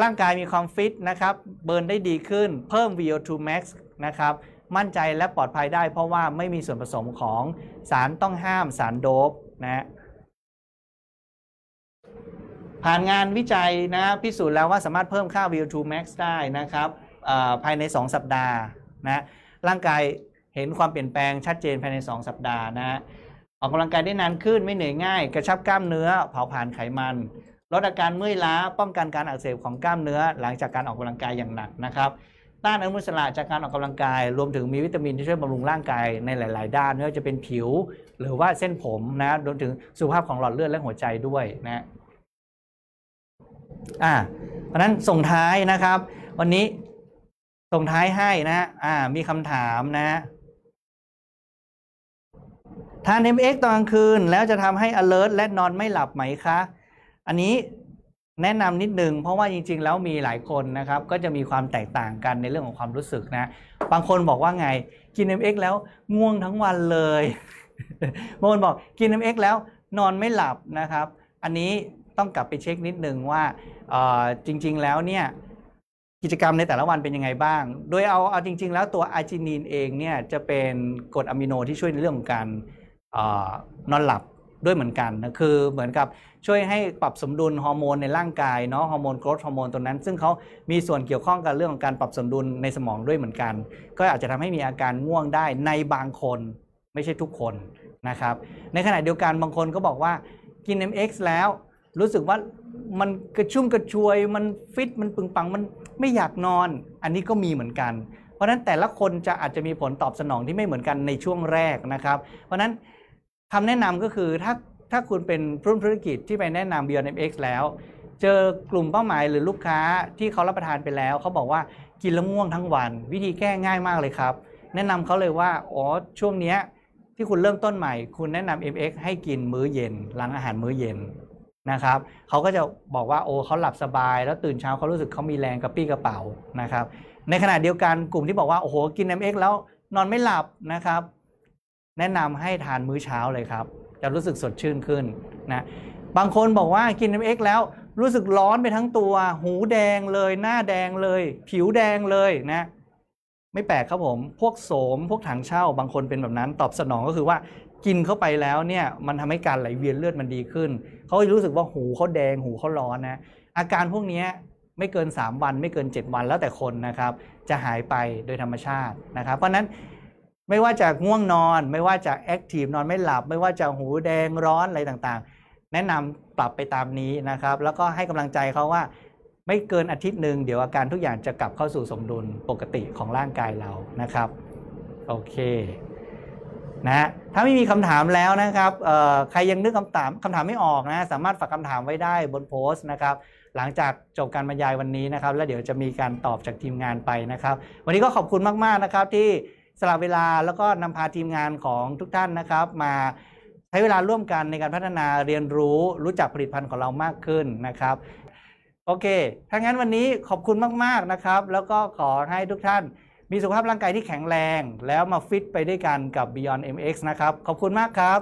ร่างกายมีความฟิตนะครับเบิร์นได้ดีขึ้น เพิ่ม VO2 max นะครับมั่นใจและปลอดภัยได้เพราะว่าไม่มีส่วนผสมของสารต้องห้ามสารโดปนะฮะผ่านงานวิจัยนะพิสูจน์แล้วว่าสามารถเพิ่มค่า VO2 max ได้นะครับภายใน 2 สัปดาห์นะร่างกายเห็นความเปลี่ยนแปลงชัดเจนภายใน 2 สัปดาห์นะฮะออกกำลังกายได้นานขึ้นไม่เหนื่อยง่าย กระชับกล้ามเนื้อเผาผลาญไขมัน ลดอาการเมื่อยล้าป้องกันการอักเสบของกล้ามเนื้อ หลังจากการออกกำลังกายอย่างหนักนะครับต้านอนุมูลอิสระจากการออกกำลังกาย รวมถึงมีวิตามินที่ช่วยบำรุงร่างกายในหลาย ๆ ด้านไม่ว่าจะเป็นผิว หรือว่าเส้นผมนะรวมถึงสุขภาพของหลอดเลือดและหัวใจด้วยนะอ่าเพราะฉะนั้นส่งท้ายนะครับ วันนี้ส่งท้ายให้นะอ่ามีคำถามนะทาน MX ตอนกลางคืนแล้วจะทำให้ alert และนอนไม่หลับไหมคะ อันนี้แนะนำนิดนึงเพราะว่าจริง ๆ แล้วมีหลายคนนะครับ ก็จะมีความแตกต่างกันในเรื่องของความรู้สึกนะ บางคนบอกว่าไงกิน MX แล้วง่วงทั้งวันเลยบางคนบอกกิน MX แล้วนอนไม่หลับนะครับ อันนี้ต้องกลับไปเช็คนิดนึงว่าจริง ๆ แล้วเนี่ยกิจกรรมในแต่ละวันเป็นยังไงบ้าง โดยเอาเอาจริง ๆ แล้วตัวอาร์จินีนเองเนี่ยจะเป็นกรดอะมิโนที่ช่วยในเรื่องของการออนอนหลับ ด้วยเหมือนกันนะคือเหมือนกับช่วยให้ปรับสมดุลฮอร์โมนในร่างกายเนาะฮอร์โมน growth hormone ตัวนั้น ซึ่งเขามีส่วนเกี่ยวข้องกับเรื่องของการปรับสมดุลในสมองด้วยเหมือนกัน ก็อาจจะทำให้มีอาการง่วงได้ในบางคนไม่ใช่ทุกคนนะครับในขณะเดียวกันบางคนก็บอกว่ากิน MX แล้วรู้สึกว่ามันกระชุ่มกระชวย มันฟิต มันปึงปัง มันไม่อยากนอน อันนี้ก็มีเหมือนกัน เพราะนั้นแต่ละคนจะอาจจะมีผลตอบสนองที่ไม่เหมือนกันในช่วงแรกนะครับ เพราะนั้น คำแนะนำก็คือถ้าถ้าคุณเป็นรุ่นธุรกิจที่ไปแนะนำ BNMX แล้ว เจอกลุ่มเป้าหมายหรือลูกค้าที่เขารับประทานไปแล้ว เขาบอกว่ากินแล้วง่วงทั้งวัน วิธีแก้ง่ายมากเลยครับ แนะนำเขาเลยว่าอ๋อช่วงเนี้ยที่คุณเริ่มต้นใหม่ คุณแนะนำ MX ให้กินมื้อเย็น หลังอาหารมื้อเย็นนะครับเขาก็จะบอกว่าโอ้เขาหลับสบาย แล้วตื่นเช้าเขารู้สึกเขามีแรงกระปี้กระเป๋านะครับในขณะเดียวกันกลุ่มที่บอกว่าโอ้โหกิน MX แล้วนอนไม่หลับนะครับ แนะนำให้ทานมื้อเช้าเลยครับ จะรู้สึกสดชื่นขึ้นนะบางคนบอกว่ากิน MX แล้วรู้สึกร้อนไปทั้งตัว หูแดงเลย หน้าแดงเลย ผิวแดงเลยนะ ไม่แปลกครับผม พวกโสม พวกถังเช่า บางคนเป็นแบบนั้นตอบสนองก็คือว่ากินเข้าไปแล้วเนี่ยมันทำให้การไหลเวียนเลือดมันดีขึ้น เขารู้สึกว่าหูเขาแดง หูเขาร้อนนะอาการพวกนี้ไม่เกิน 3 วัน ไม่เกิน 7 วันแล้วแต่คนนะครับ จะหายไปโดยธรรมชาตินะครับ เพราะฉะนั้น ไม่ว่าจะง่วงนอน ไม่ว่าจะแอคทีฟนอนไม่หลับ ไม่ว่าจะหูแดงร้อนอะไรต่างๆ แนะนำปรับไปตามนี้นะครับ แล้วก็ให้กำลังใจเขาว่า ไม่เกินอาทิตย์หนึ่งเดี๋ยวอาการทุกอย่างจะกลับเข้าสู่สมดุลปกติของร่างกายเรานะครับโอเคนะถ้าไม่มีคำถามแล้วนะครับใครยังนึกคำถามคำถามไม่ออกนะสามารถฝากคำถามไว้ได้บนโพสต์นะครับ หลังจากจบการบรรยายวันนี้นะครับ แล้วเดี๋ยวจะมีการตอบจากทีมงานไปนะครับ วันนี้ก็ขอบคุณมากๆนะครับที่ สละเวลาแล้วก็นำพาทีมงานของทุกท่านนะครับ มาใช้เวลาร่วมกันในการพัฒนาเรียนรู้รู้จักผลิตภัณฑ์ของเรามากขึ้นนะครับ โอเค ถ้างั้นวันนี้ขอบคุณมากๆนะครับ แล้วก็ขอให้ทุกท่านมีสุขภาพร่างกายที่แข็งแรง แล้วมาฟิตไปด้วยกันกับ Beyond MX นะครับ ขอบคุณมากครับ